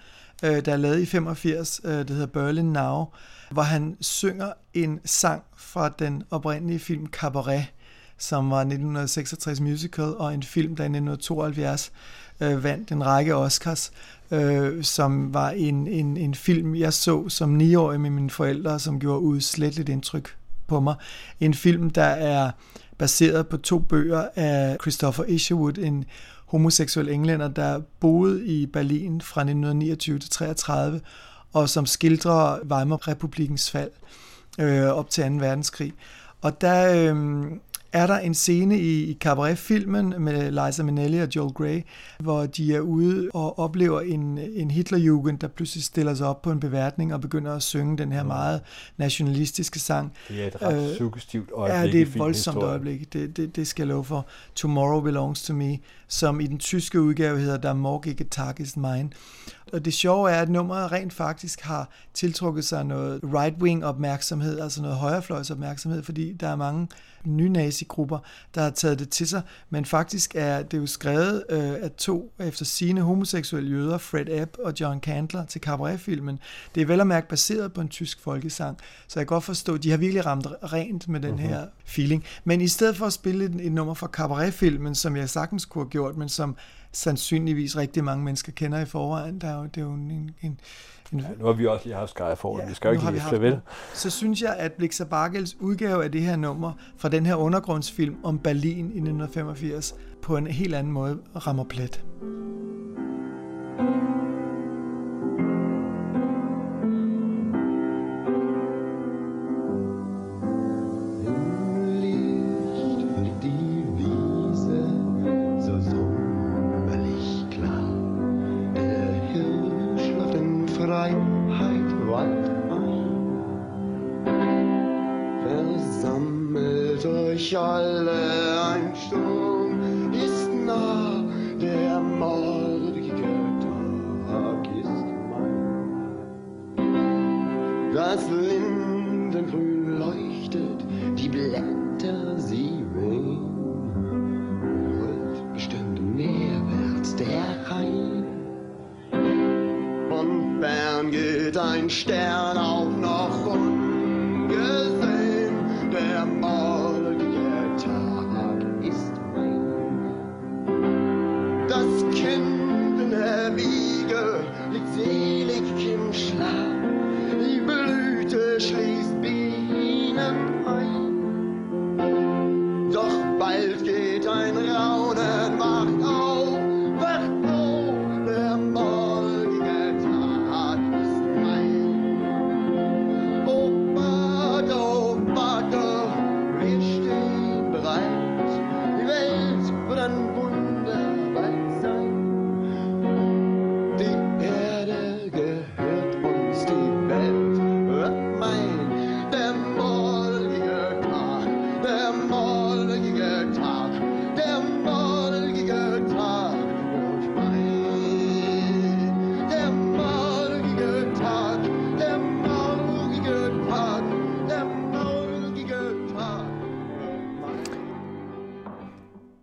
øh, der er lavet i 85, øh, det hedder Berlin Now, hvor han synger en sang fra den oprindelige film Cabaret, som var 1966 musical, og en film, der i 1972 øh, vandt en række Oscars, øh, som var en, en, en film, jeg så som niårig med mine forældre, som gjorde udsletteligt indtryk på mig. En film, der er baseret på to bøger af Christopher Isherwood, en homoseksuel englænder, der boede i Berlin fra 1929 til 33, og som skildrer Weimar-republikens fald. øh, op til 2. verdenskrig. Og der øh, er der en scene i, i Cabaret-filmen med Liza Minnelli og Joel Grey, hvor de er ude og oplever en, en Hitlerjugend, der pludselig stiller sig op på en beværtning og begynder at synge den her meget nationalistiske sang. Det er et ret Øh, suggestivt øjeblik Ja, det er et voldsomt øjeblik. Det, det, det skal jeg love for. Tomorrow Belongs to Me, som i den tyske udgave hedder Der Morgige Tag ist mein. Og det sjove er, at nummeret rent faktisk har tiltrukket sig noget right-wing opmærksomhed, altså noget højrefløjs opmærksomhed, fordi der er mange nye nazigrupper, der har taget det til sig. Men faktisk er det jo skrevet øh, af to efter sine homoseksuelle jøder, Fred Ebb og John Candler, til Cabaret-filmen. Det er vel at mærke baseret på en tysk folkesang, så jeg kan godt forstå, de har virkelig ramt rent med den Mhm. her feeling. Men i stedet for at spille et, et nummer fra Cabaret-filmen, som jeg sagtens kunne have gjort, men som sandsynligvis rigtig mange mennesker kender i forvejen, der er jo, det er jo en, en, en Ja, nu har vi også lige haft Skyfall, ja, vi skal jo ikke lige vel? Så synes jeg, at Blixer Bargels udgave af det her nummer fra den her undergrundsfilm om Berlin i 1985 på en helt anden måde rammer plet.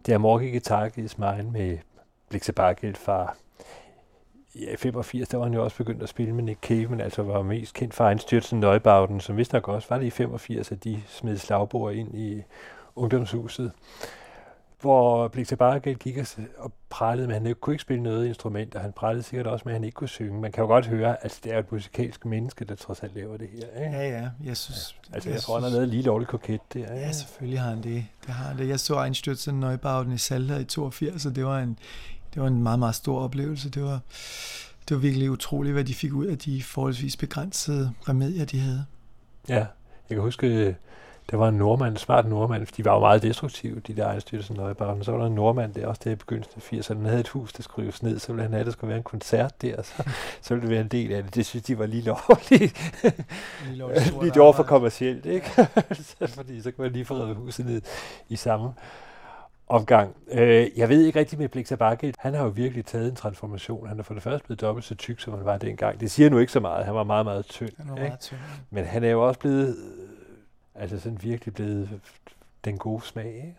Det er Morgige Tag i Smile med Blikse Bargeld fra ja, i 85, der var han jo også begyndt at spille med Nick Cave, men altså var mest kendt for Einstürzen Neubauten, som vist nok også var det i 85, at de smed slagbord ind i ungdomshuset, hvor Blixe Bargeld gik og prallede med, at han ikke kunne ikke spille noget instrument, og han prallede sikkert også med, at han ikke kunne synge. Man kan jo godt høre, at det er et musikalsk menneske, der trods alt laver det her. Ikke? Ja, ja, jeg synes... Altså, jeg, tror, han har lavet lige lovligt koket der. Ikke? Ja, selvfølgelig har han det. det, har han det. Jeg så Einstürzen Neubauten i Salter i 82, og det var en, det var en meget, meget stor oplevelse. Det var, det var virkelig utroligt, hvad de fik ud af de forholdsvis begrænsede remedier, de havde. Ja, jeg kan huske, der var en nordmand, en smart nordmand, for de var jo meget destruktive, de der ejerstyrelsen nøjebarer, men så var der en nordmand der også der i begyndelsen af 80'erne, han havde et hus, der skulle rives ned, så ville han have, at der skulle være en koncert der, så, så ville det være en del af det. Det synes de var lige lovligt. Lige lovligt over for kommercielt, ikke? Så- Fordi så kan man lige få revet huset ned i samme omgang. Øh, jeg ved ikke rigtig med Bakke. Han har jo virkelig taget en transformation. Han er for det første blevet dobbelt så tyk, som han var dengang. Det siger nu ikke så meget. Han var meget, meget tynd. Han var meget tynd. Men han er jo også blevet, øh, altså sådan virkelig blevet den gode smag, ikke?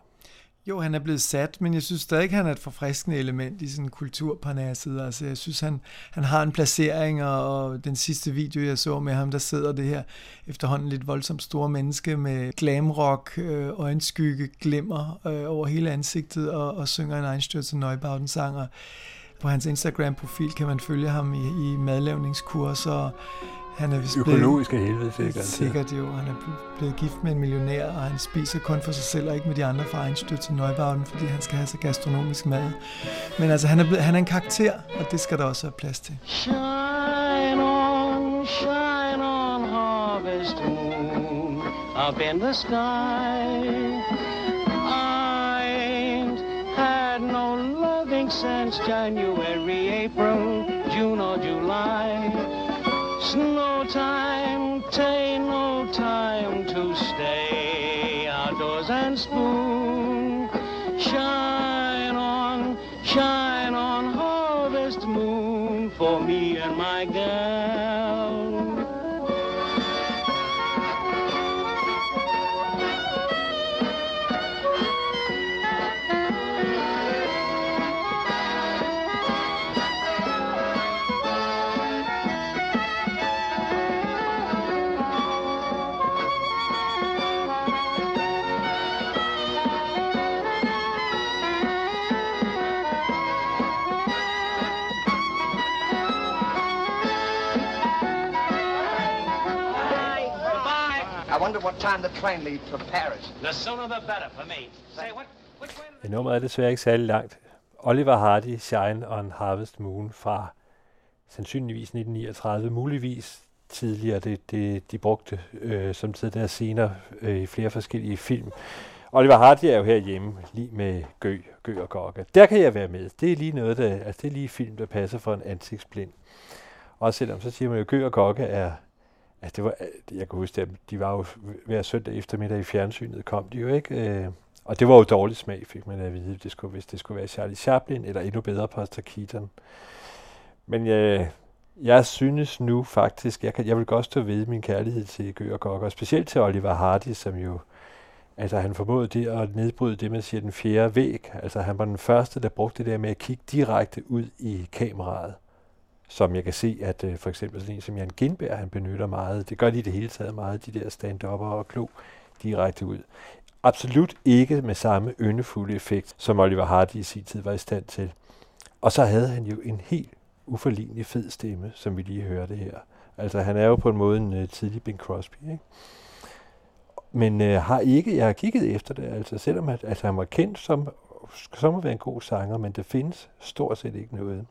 Jo, han er blevet sat, men jeg synes stadig, han er et forfriskende element i sådan kulturparnasset. Altså, jeg synes, han, han har en placering, og, og den sidste video, jeg så med ham, der sidder det her efterhånden lidt voldsomt store menneske med glamrock, øh, øjenskygge, glimmer øh, over hele ansigtet, og, og synger en Einstürzen Neubauten sang, på hans Instagram-profil kan man følge ham i, i madlavningskurser, og han er vist Økologisk af helvede, sikkert. Sikkert jo. Han er ble- blevet gift med en millionær, og han spiser kun for sig selv og ikke med de andre fra Einstürzen Neubauten, fordi han skal have så gastronomisk mad. Men altså, han er, blevet, han er en karakter, og det skal der også være plads til. Shine on, shine on, harvest moon. up in the sky. I ain't had no loving since January, April, June or July. Snow time, take no time to stay outdoors and spoon. Wonder what time the train leaves for Paris. The sooner the better for me. Say, what, which way Ja, nummeret er desværre ikke særlig langt. Oliver Hardy, Shine on Harvest Moon fra sandsynligvis 1939, muligvis tidligere. Det, det de brugte øh, som tid der senere øh, i flere forskellige film. Oliver Hardy er jo herhjemme lige med Gø, Gø og Gokke. Der kan jeg være med. Det er lige noget, der, altså det er lige film, der passer for en ansigtsblind. Også selvom så siger man jo, Gø og Gokke er, altså det var, øh, jeg kan huske, at de var jo hver søndag eftermiddag i fjernsynet, kom de jo ikke. Øh, og det var jo dårlig smag, fik man at vide, det skulle, hvis det skulle være Charlie Chaplin, eller endnu bedre Pastor Keaton. Men jeg, jeg synes nu faktisk, jeg, kan, jeg vil godt stå ved min kærlighed til Gø og Gok, og specielt til Oliver Hardy, som jo, altså han formåede det at nedbryde det, man siger, den fjerde væg. Altså han var den første, der brugte det der med at kigge direkte ud i kameraet som jeg kan se, at øh, for eksempel sådan en som Jan Gindberg, han benytter meget. Det gør de i det hele taget meget, de der stand og klo direkte ud. Absolut ikke med samme yndefulde effekt, som Oliver Hardy i sin tid var i stand til. Og så havde han jo en helt uforlignelig fed stemme, som vi lige hørte her. Altså han er jo på en måde en uh, tidlig Bing Crosby, ikke? Men uh, har ikke, jeg har kigget efter det, altså selvom at, altså, han var kendt som, som at være en god sanger, men der findes stort set ikke noget.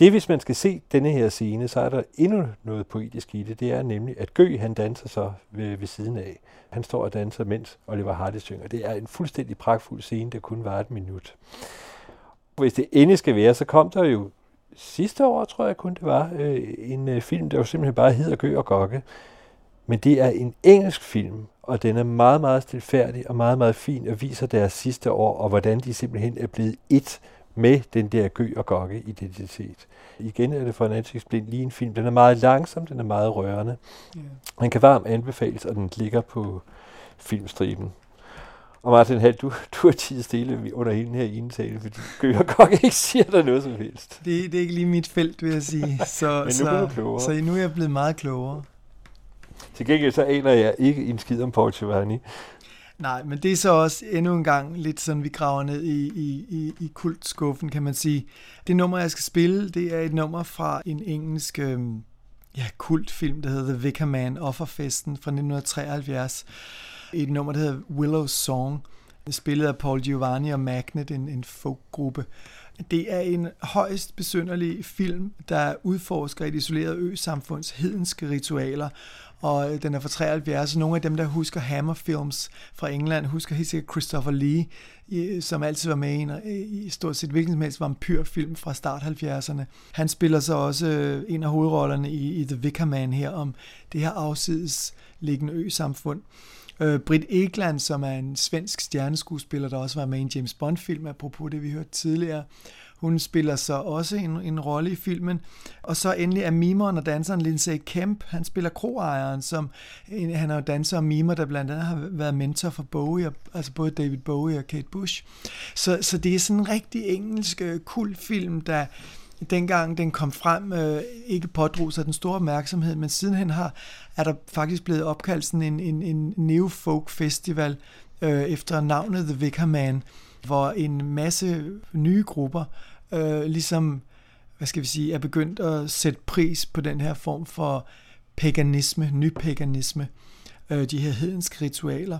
Det, hvis man skal se denne her scene, så er der endnu noget poetisk i det. Det er nemlig, at Gø, han danser så ved, ved siden af. Han står og danser, mens Oliver Hardy synger. Det er en fuldstændig pragtfuld scene, der kun var et minut. Hvis det endelig skal være, så kom der jo sidste år, tror jeg kun det var, øh, en øh, film, der jo simpelthen bare hedder Gø og Gokke. Men det er en engelsk film, og den er meget, meget stilfærdig og meget, meget fin og viser deres sidste år, og hvordan de simpelthen er blevet et med den der gø og gokke identitet. Igen er det for en ansigtsblind lige en film. Den er meget langsom, den er meget rørende. Yeah. Den kan varmt anbefales, og den ligger på filmstriben. Og Martin Hall, du, du er tid stille under hele den her indtale, fordi Gø og Gokke ikke siger der noget som helst. Det, det er ikke lige mit felt, vil jeg sige. Så, Men nu så, er. Så nu er jeg blevet meget klogere. Til gengæld så aner jeg ikke en skid om Paul Giovanni. Nej, men det er så også endnu en gang lidt sådan, vi graver ned i, i, i, i kultskuffen, kan man sige. Det nummer, jeg skal spille, det er et nummer fra en engelsk øh, ja, kultfilm, der hedder The Vicar Man Offerfesten fra 1973. Et nummer, der hedder Willow's Song, spillet af Paul Giovanni og Magnet, en, en folkgruppe. Det er en højst besynderlig film, der udforsker et isoleret ø-samfunds hedenske ritualer, og øh, den er fra 73. Nogle af dem, der husker Hammer Films fra England, husker helt sikkert Christopher Lee, som altid var med i, en, øh, i stort set hvilken som helst vampyrfilm fra start 70'erne. Han spiller så også øh, en af hovedrollerne i, i The Vicar Man her, om det her afsides liggende ø-samfund. Øh, Britt Ekland, som er en svensk stjerneskuespiller, der også var med i en James Bond-film, apropos det, vi hørte tidligere. Hun spiller så også en, en rolle i filmen. Og så endelig er mimeren og danseren Lindsay Kemp. Han spiller kroejeren, som han er jo danser og mimer, der blandt andet har været mentor for Bowie, altså både David Bowie og Kate Bush. Så, så det er sådan en rigtig engelsk øh, kultfilm, der dengang den kom frem, øh, ikke pådrog sig den store opmærksomhed, men sidenhen har, er der faktisk blevet opkaldt sådan en, en, en neofolk festival øh, efter navnet The Vicar Man, hvor en masse nye grupper øh, ligesom, hvad skal vi sige, er begyndt at sætte pris på den her form for paganisme, nypaganisme, øh, de her hedenske ritualer.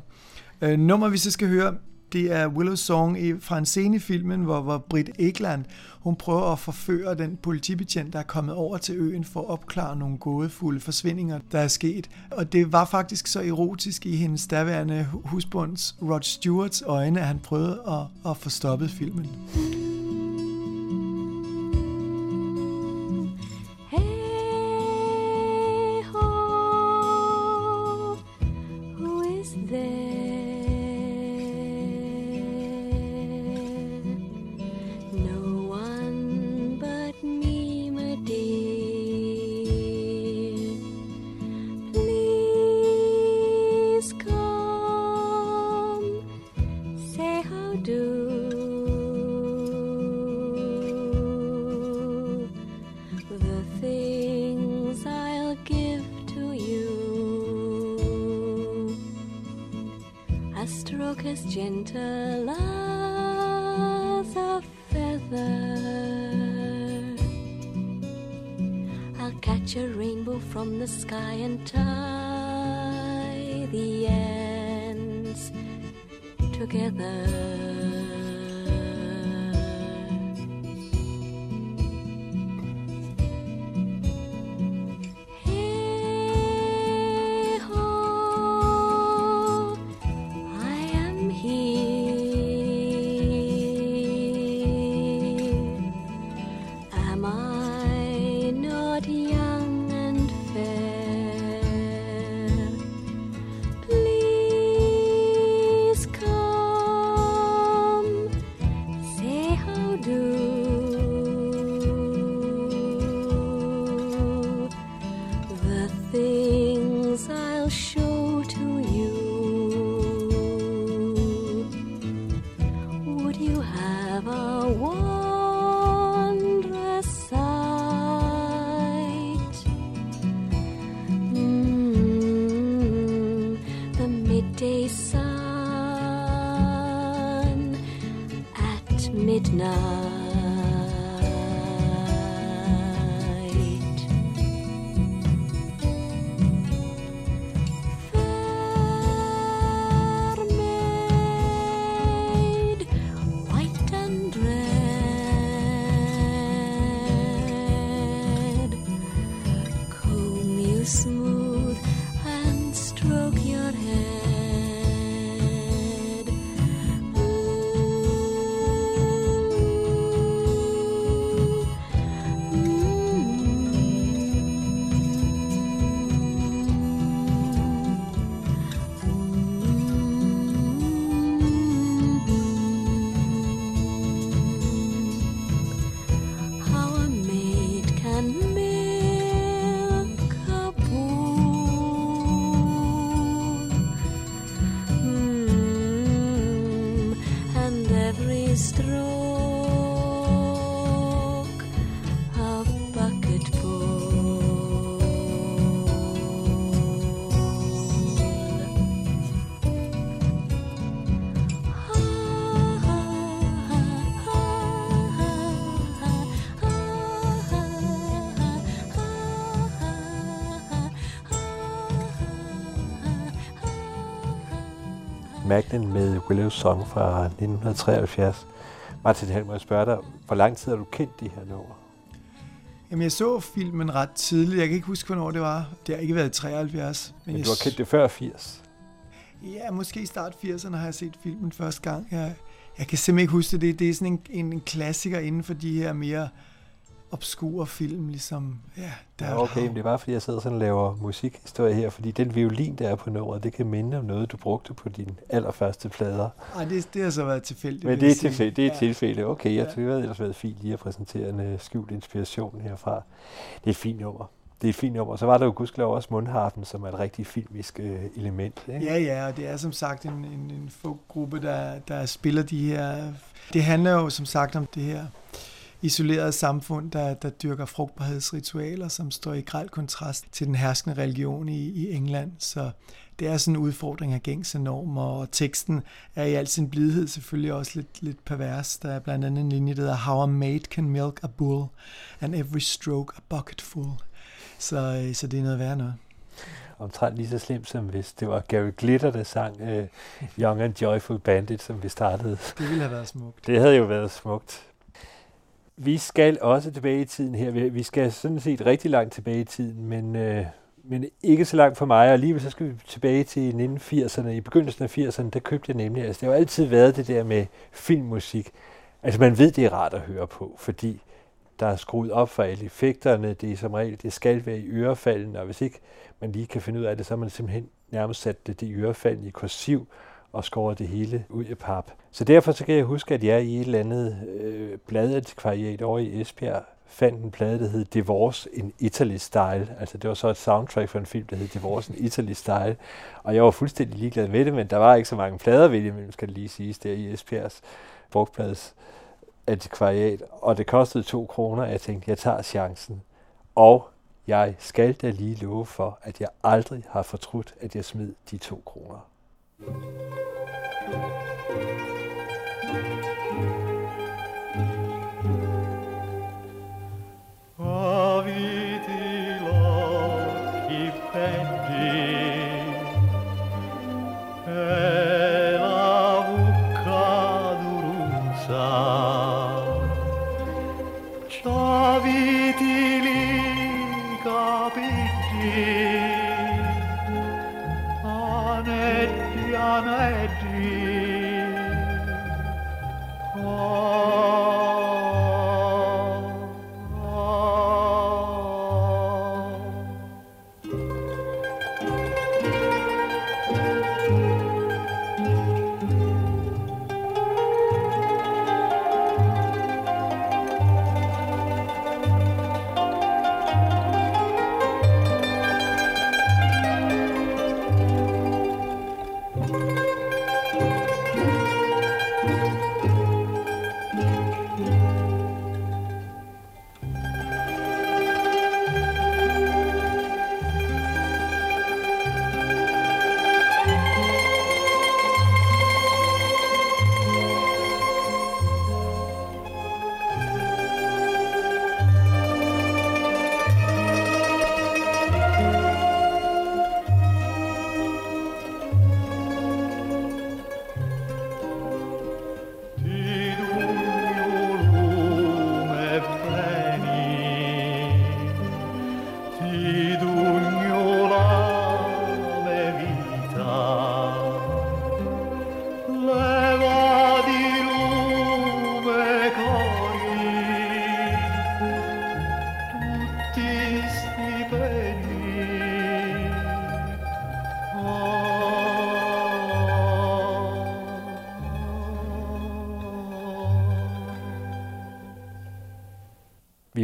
Øh, nummer, vi så skal høre, Det er Willow Song i- fra en scene i filmen, hvor, hvor Britt Ekland, hun prøver at forføre den politibetjent, der er kommet over til øen for at opklare nogle gådefulde forsvindinger, der er sket. Og det var faktisk så erotisk i hendes daværende husbunds Rod Stewarts øjne, at han prøvede at, at få stoppet filmen. Is sky and tie the ends together. Magnen med Willow Song fra 1973. Martin Helm, må jeg spørge dig, hvor lang tid har du kendt de her numre? Jamen, jeg så filmen ret tidligt. Jeg kan ikke huske, hvornår det var. Det har ikke været i 73. Men jeg du har kendt det før 80. Ja, måske i start 80'erne har jeg set filmen første gang. Jeg, jeg kan simpelthen ikke huske det. Det, er sådan en, en, en klassiker inden for de her mere obskure film, ligesom... Ja, der Ja, okay, men det er bare fordi, jeg sidder sådan og laver musikhistorie her, fordi den violin, der er på nummeret, det kan minde om noget, du brugte på dine allerførste plader. Ej, det, det har så været tilfældigt. Men det er tilfælde, det er Ja. tilfælde. Okay, jeg Ja. tror, det havde ellers været fint lige at præsentere en uh, skjult inspiration herfra. Det er et fint nummer. Det er et fint nummer. Så var der jo gudskelov også mundharpen, som er et rigtig filmisk uh, element. Ikke? Ja, ja, og det er som sagt en, en, en folkgruppe, der, der spiller de her... Det handler jo som sagt om det her isolerede samfund, der, der dyrker frugtbarhedsritualer, som står i grel kontrast til den herskende religion i, i England. Så det er sådan en udfordring af gængse normer, og teksten er i al sin blidhed selvfølgelig også lidt, lidt pervers. Der er blandt andet en linje, der hedder How a maid can milk a bull, and every stroke a bucket full. Så, øh, så det er noget værd noget. omtrent lige så slemt, som hvis det var Gary Glitter, der sang øh, Young and Joyful Bandit, som vi startede. Det ville have været smukt. Det havde jo været smukt. Vi skal også tilbage i tiden her. Vi- skal sådan set rigtig langt tilbage i tiden, men, øh, men ikke så langt for mig. Og alligevel så skal vi tilbage til 1980'erne. I begyndelsen af 80'erne, der købte jeg nemlig, altså det har jo altid været det der med filmmusik. Altså man ved, det er rart at høre på, fordi der er skruet op for alle effekterne. Det er som regel, det skal være i ørefalden, og hvis ikke man lige kan finde ud af det, så har man simpelthen nærmest sat det, det i ørefalden i kursiv og skåret det hele ud i pap. Så derfor så kan jeg huske, at jeg i et eller andet øh, bladantikvariat over i Esbjerg fandt en plade, der hed Divorce in Italy Style. Altså det var så et soundtrack for en film, der hed Divorce in Italy Style. Og jeg var fuldstændig ligeglad med det, men der var ikke så mange plader ved det, men skal det lige siges, der i Esbjergs brugplads antikvariat. Og det kostede to kroner, og jeg tænkte, jeg tager chancen. Og jeg skal da lige love for, at jeg aldrig har fortrudt, at jeg smed de to kroner. Música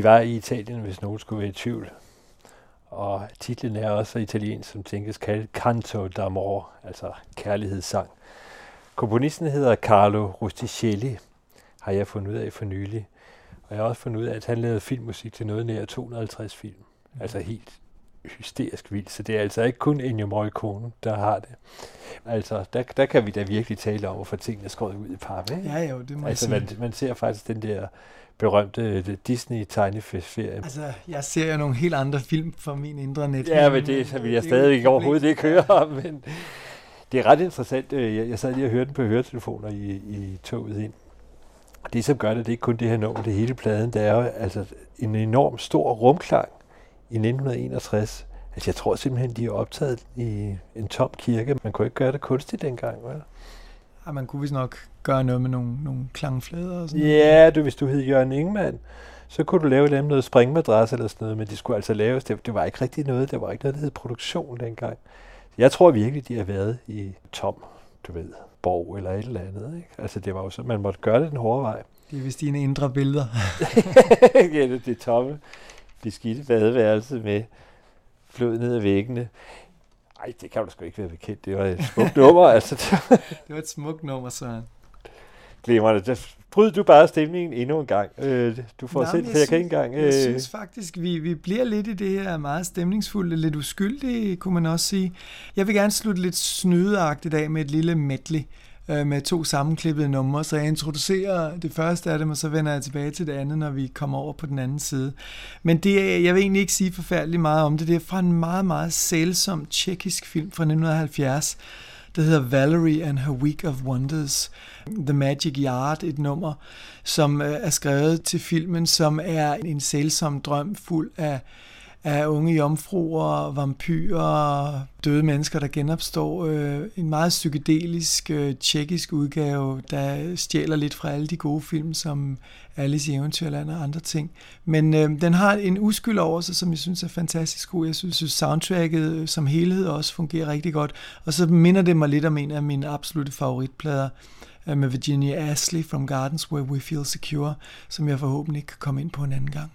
var i Italien, hvis nogen skulle være i tvivl. Og titlen er også italiensk, som tænkes kaldt Canto d'amore, altså kærlighedssang. Komponisten hedder Carlo Rusticelli, har jeg fundet ud af for nylig. Og jeg har også fundet ud af, at han lavede filmmusik til noget nær 250 film. Altså helt hysterisk vildt. Så det er altså ikke kun Ennio Morricone, der har det. Altså, der, der kan vi da virkelig tale om, hvorfor tingene er skåret ud i pap, ikke? Ja, jo, det må altså, man, man ser faktisk den der berømte Disney-tegnefestferie. Altså, jeg ser jo nogle helt andre film fra min indre net. Ja, men det så vil jeg stadigvæk overhovedet ikke høre om, men det er ret interessant. Øh, Jeg, jeg sad lige og hørte den på høretelefoner i, i toget ind. Det, som gør det, det er ikke kun det her nummer, det hele pladen. Det er jo altså en enorm stor rumklang i 1961. Altså, jeg tror simpelthen, de er optaget i en tom kirke. Man kunne ikke gøre det kunstigt dengang, vel? Ja, man kunne vist nok gøre noget med nogle, nogle klangflader og sådan Ja, du, hvis du hed Jørgen Ingemann, så kunne du lave dem noget springmadras eller sådan noget, men det skulle altså laves. Det, det var ikke rigtig noget, det var ikke noget, der hed produktion dengang. Jeg tror virkelig, de har været i tom, du ved, borg eller et eller andet. Ikke? Altså det var jo så, man måtte gøre det den hårde vej. Det er vist dine indre billeder. ja, det, det tomme, det skidte badeværelse med flod ned ad væggene. Ej, det kan du sgu ikke være bekendt. Det var et smukt nummer, altså. det var et smukt nummer, Søren. Glimrende. Der Bryd du bare stemningen endnu en gang. Øh, du får Nå, selv, jeg kan synes- ikke engang... Jeg Øh, synes faktisk, vi, vi bliver lidt i det her meget stemningsfulde, lidt uskyldige, kunne man også sige. Jeg vil gerne slutte lidt snydeagtigt af med et lille medley øh, med to sammenklippede numre, så jeg introducerer det første af dem, og så vender jeg tilbage til det andet, når vi kommer over på den anden side. Men det, er- jeg vil egentlig ikke sige forfærdeligt meget om det. Det er fra en meget, meget sælsom tjekkisk film fra 1970, der hedder Valerie and Her Week of Wonders. The Magic Yard, et nummer, som øh, er skrevet til filmen, som er en sælsom drøm fuld af af unge jomfruer, vampyrer, døde mennesker, der genopstår. Øh, en meget psykedelisk, øh, tjekkisk udgave, der stjæler lidt fra alle de gode film, som Alice i Eventyrland og andre ting. Men øh, den har en uskyld over sig, som jeg synes er fantastisk god. Jeg synes, synes soundtracket øh, som helhed også fungerer rigtig godt. Og så minder det mig lidt om en af mine absolutte favoritplader øh, med Virginia Ashley from Gardens Where We Feel Secure, som jeg forhåbentlig kan komme ind på en anden gang.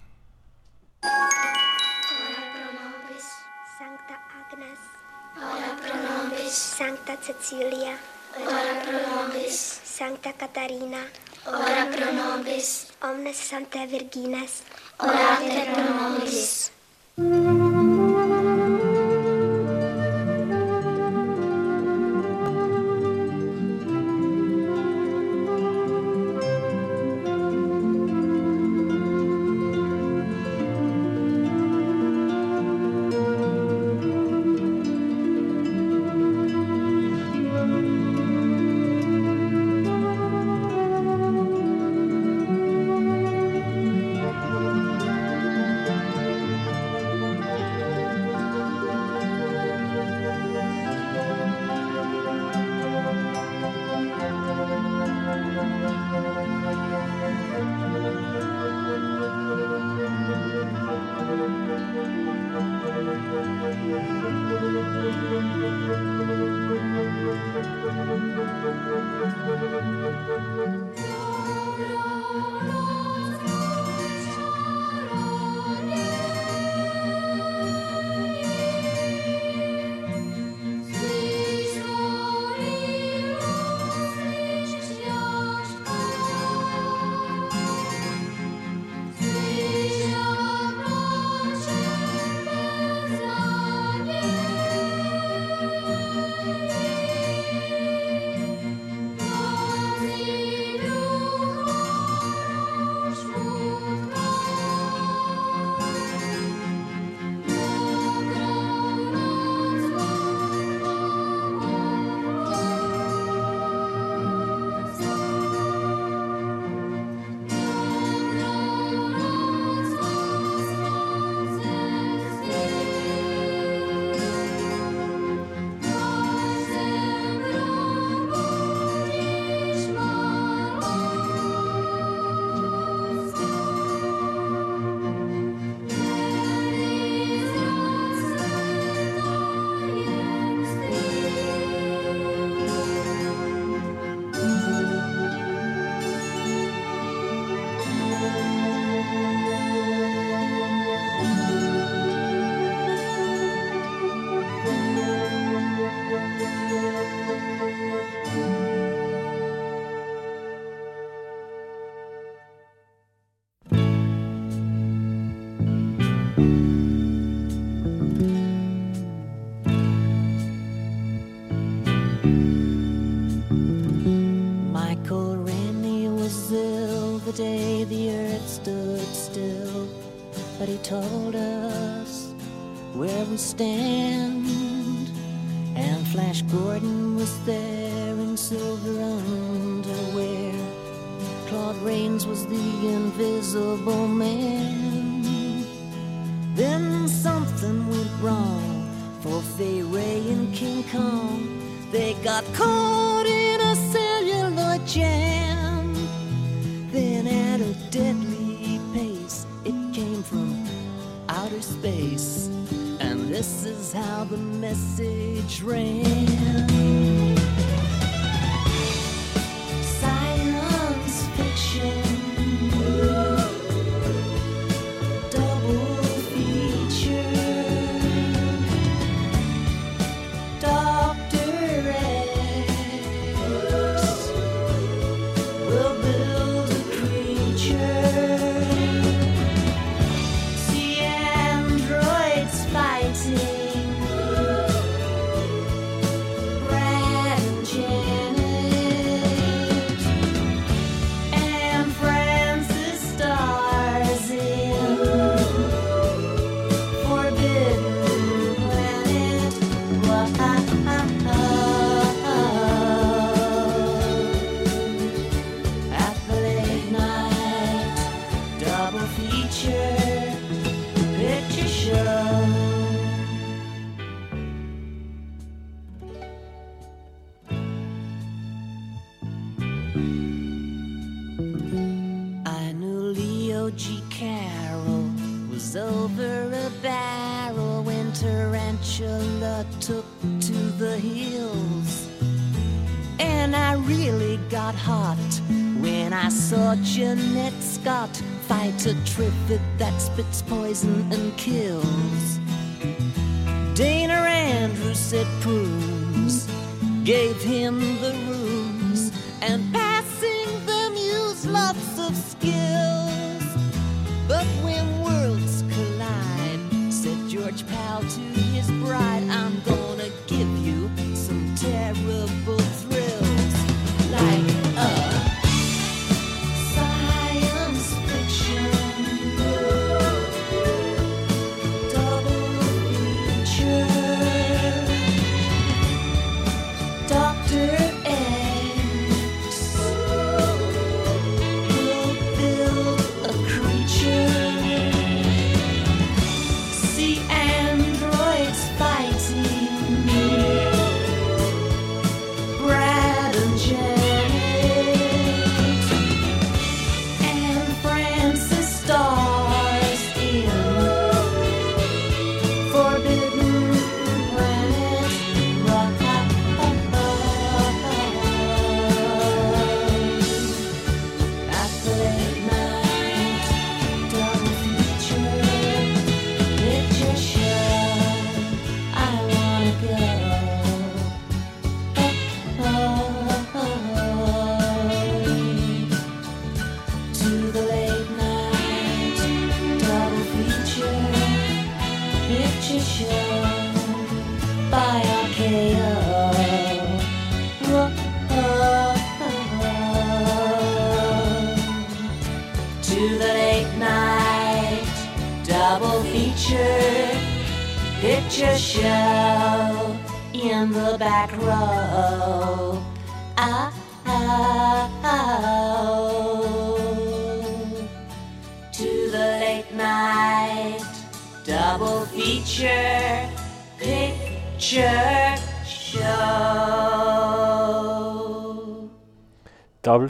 nobis. Sancta Cecilia. Ora pro nobis. Sancta Catarina. Ora pro nobis. Omnes Sanctae Virgines. Orate pro nobis. But he told us where we stand. And Flash Gordon was there in silver underwear. Claude Rains was the invisible man. Then something went wrong for Fay Ray and King Kong. They got caught in a celluloid jam. Space. And this is how the message ran. I saw Jeanette Scott fight a trivet that spits poison and kills. Dana Andrews said prunes gave him the rooms and passing the muse lots of skills. But when worlds collide, said George Powell to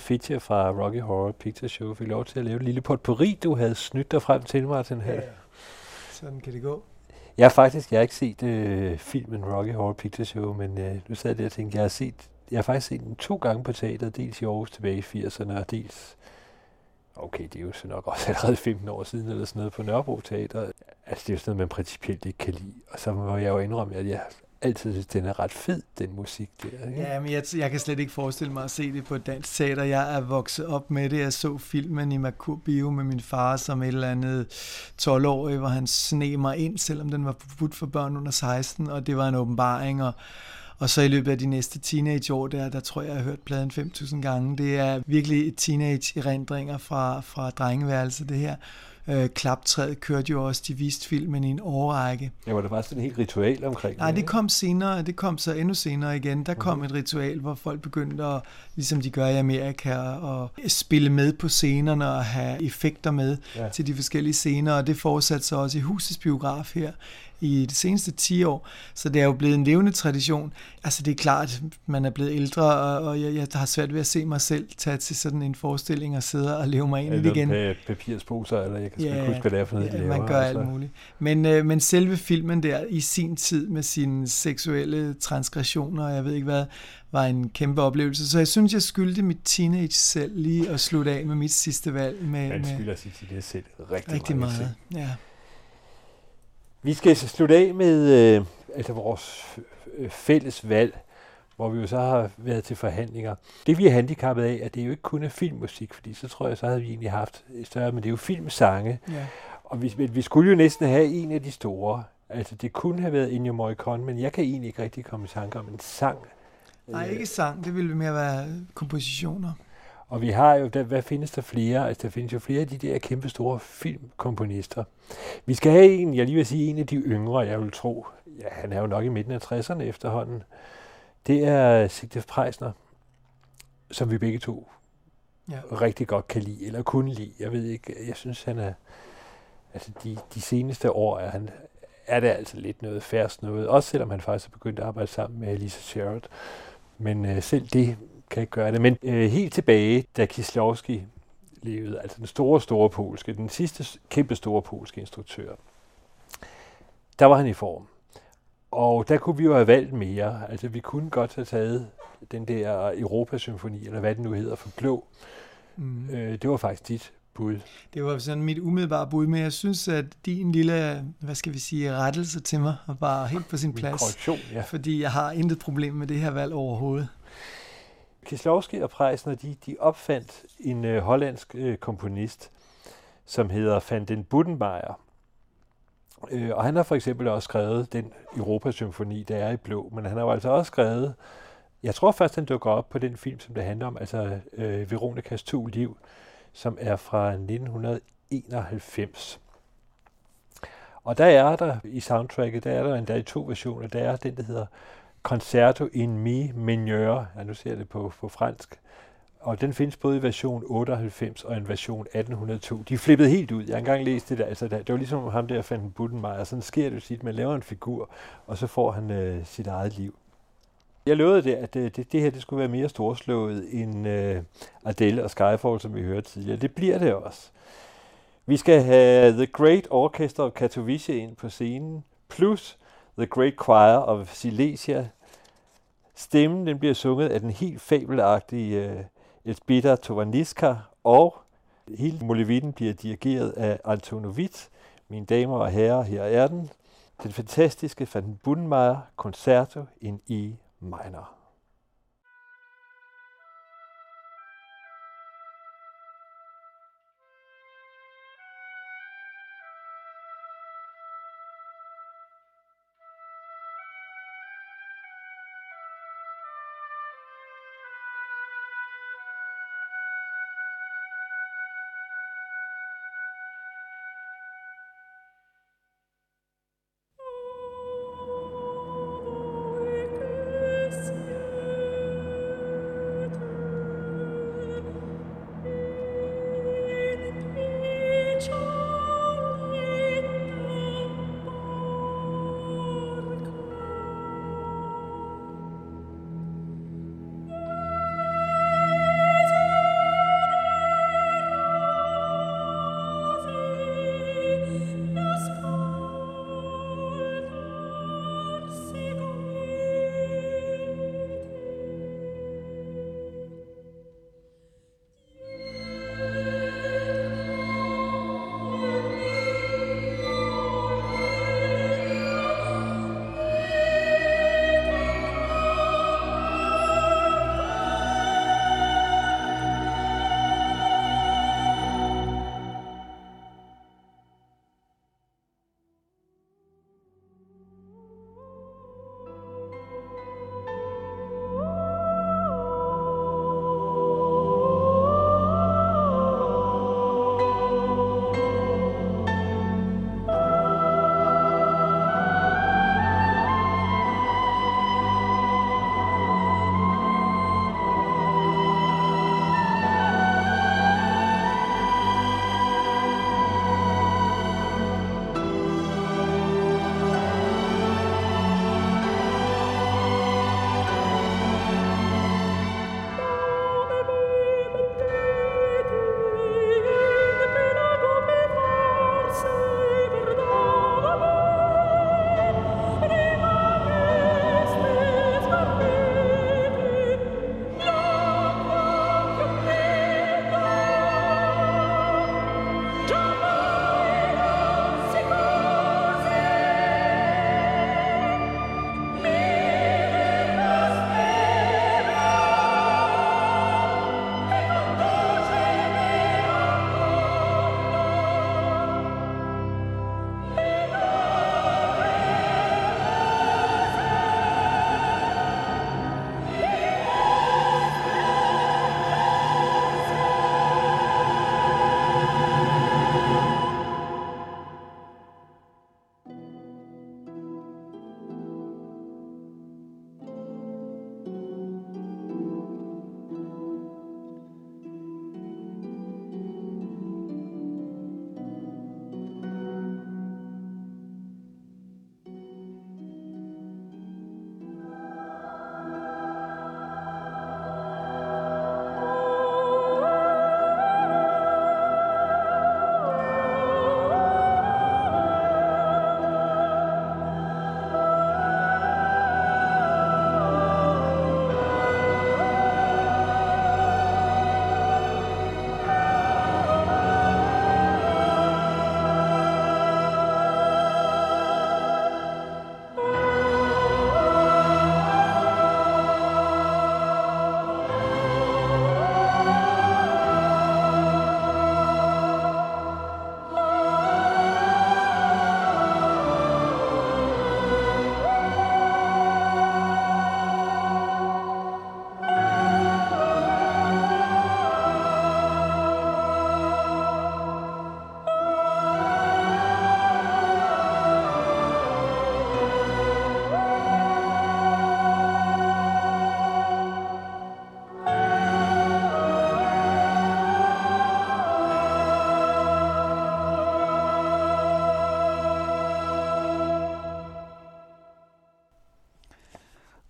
feature fra Rocky Horror Picture Show fik lov til at lave et lille potpourri, du havde snydt dig frem til, Martin. Her. Ja. Sådan kan det gå. Jeg har faktisk jeg har ikke set øh, filmen Rocky Horror Picture Show, men øh, nu sad jeg der og tænkte, jeg har, set, jeg har faktisk set den to gange på teateret, dels i Aarhus tilbage i 80'erne, og dels, okay, det er jo så nok også allerede 15 år siden, eller sådan noget på Nørrebro Teater. Altså, det er jo sådan noget, man principielt ikke kan lide. Og så må jeg jo indrømme, at jeg altid synes, den er ret fed, den musik der. Ikke? Ja, men jeg, jeg kan slet ikke forestille mig at se det på dansk teater. Jeg er vokset op med det. Jeg så filmen i Makur Bio med min far som et eller andet 12-årig, hvor han sne mig ind, selvom den var forbudt for børn under 16, og det var en åbenbaring, og og så i løbet af de næste teenageår, der, der tror jeg, jeg har hørt pladen 5.000 gange. Det er virkelig et teenage-erindringer fra, fra drengeværelset, det her. Øh, klaptræet kørte jo også, de viste filmen i en årrække. Ja, var det bare sådan en helt ritual omkring Nej, det kom senere, det kom så endnu senere igen. Der kom et ritual, hvor folk begyndte at, ligesom de gør i Amerika, at spille med på scenerne og have effekter med ja. til de forskellige scener, og det fortsatte så også i husets biograf her i de seneste 10 år, så det er jo blevet en levende tradition. Altså det er klart, man er blevet ældre, og jeg, jeg har svært ved at se mig selv tage til sådan en forestilling og sidde og leve mig ind i det igen. Eller pa- papirsposer, eller jeg kan sgu ikke huske, hvad det er for noget, de ja, laver. man gør altså. alt muligt. Men, øh, men selve filmen der i sin tid med sine seksuelle transgressioner, jeg ved ikke hvad, var en kæmpe oplevelse. Så jeg synes, jeg skyldte mit teenage selv lige at slutte af med mit sidste valg. Med, Man skylder til det selv rigtig, rigtig mange meget. Ja. Vi skal slutte af med øh, altså vores øh, fælles valg, hvor vi jo så har været til forhandlinger. Det vi er handicappet af, at det jo ikke kun er filmmusik, fordi så tror jeg, så havde vi egentlig haft større, men det er jo filmsange. Ja. Og vi, vi skulle jo næsten have en af de store. Altså det kunne have været Ennio Morricone, men jeg kan egentlig ikke rigtig komme i tanke om en sang. Nej, ikke sang. Det ville mere være kompositioner. Og vi har jo, der, hvad findes der flere? Altså, der findes jo flere af de der kæmpe store filmkomponister. Vi skal have en, jeg lige vil sige, en af de yngre, jeg vil tro. Ja, han er jo nok i midten af 60'erne efterhånden. Det er Sigtef Preisner, som vi begge to Ja. rigtig godt kan lide, eller kunne lide. Jeg ved ikke, jeg synes, han er... Altså, de, de seneste år er, han, er det altså lidt noget færst noget. Også selvom han faktisk er begyndt at arbejde sammen med Lisa Sherrod. Men øh, selv det kan ikke gøre det. Men øh, helt tilbage, da Kieslowski levede, altså den store, store polske, den sidste kæmpe store polske instruktør, der var han i form. Og der kunne vi jo have valgt mere. Altså vi kunne godt have taget den der Europasymfoni, eller hvad det nu hedder, for blå. Mm. Øh, det var faktisk dit bud. Det var sådan mit umiddelbare bud, men jeg synes, at din lille, hvad skal vi sige, rettelse til mig var helt på sin plads. korrektion, ja. Fordi jeg har intet problem med det her valg overhovedet. Kieslowski og Preisner, de, de opfandt en øh, hollandsk øh, komponist, som hedder Van den Buddenmeier. Øh, og han har for eksempel også skrevet den Europasymfoni, der er i blå, men han har jo altså også skrevet, jeg tror først, han dukker op på den film, som det handler om, altså øh, Veronikas to liv, som er fra 1991. Og der er der i soundtracket, der er der endda i to versioner. Der er den, der hedder Concerto in Mi mineur. Ja, nu ser jeg det på, på fransk. Og den findes både i version 98 og en version 1802. De flippede helt ud. Jeg har engang læst det der. Altså, det var ligesom ham der fandt Buddenmeier. Sådan sker det jo sit. Man laver en figur, og så får han øh, sit eget liv. Jeg lovede det, at det, det, det her det skulle være mere storslået end øh, Adele og Skyfall, som vi hørte tidligere. Det bliver det også. Vi skal have The Great Orchestra of Katowice ind på scenen, plus The Great Choir of Silesia. Stemmen den bliver sunget af den helt fabelagtige uh, Elzbieta Tovaniska, og hele Molevitten bliver dirigeret af Antonovit. Mine damer og herrer, her er den. Den fantastiske Van Buddenmeier Concerto in E minor.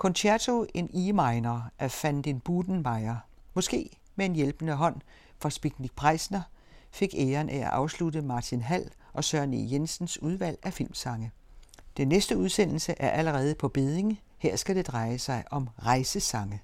Concerto in E minor af Van den Budenmeier, måske med en hjælpende hånd fra Spiknik Preisner, fik æren af at afslutte Martin Hall og Søren E. Jensens udvalg af filmsange. Den næste udsendelse er allerede på beding. Her skal det dreje sig om rejsesange.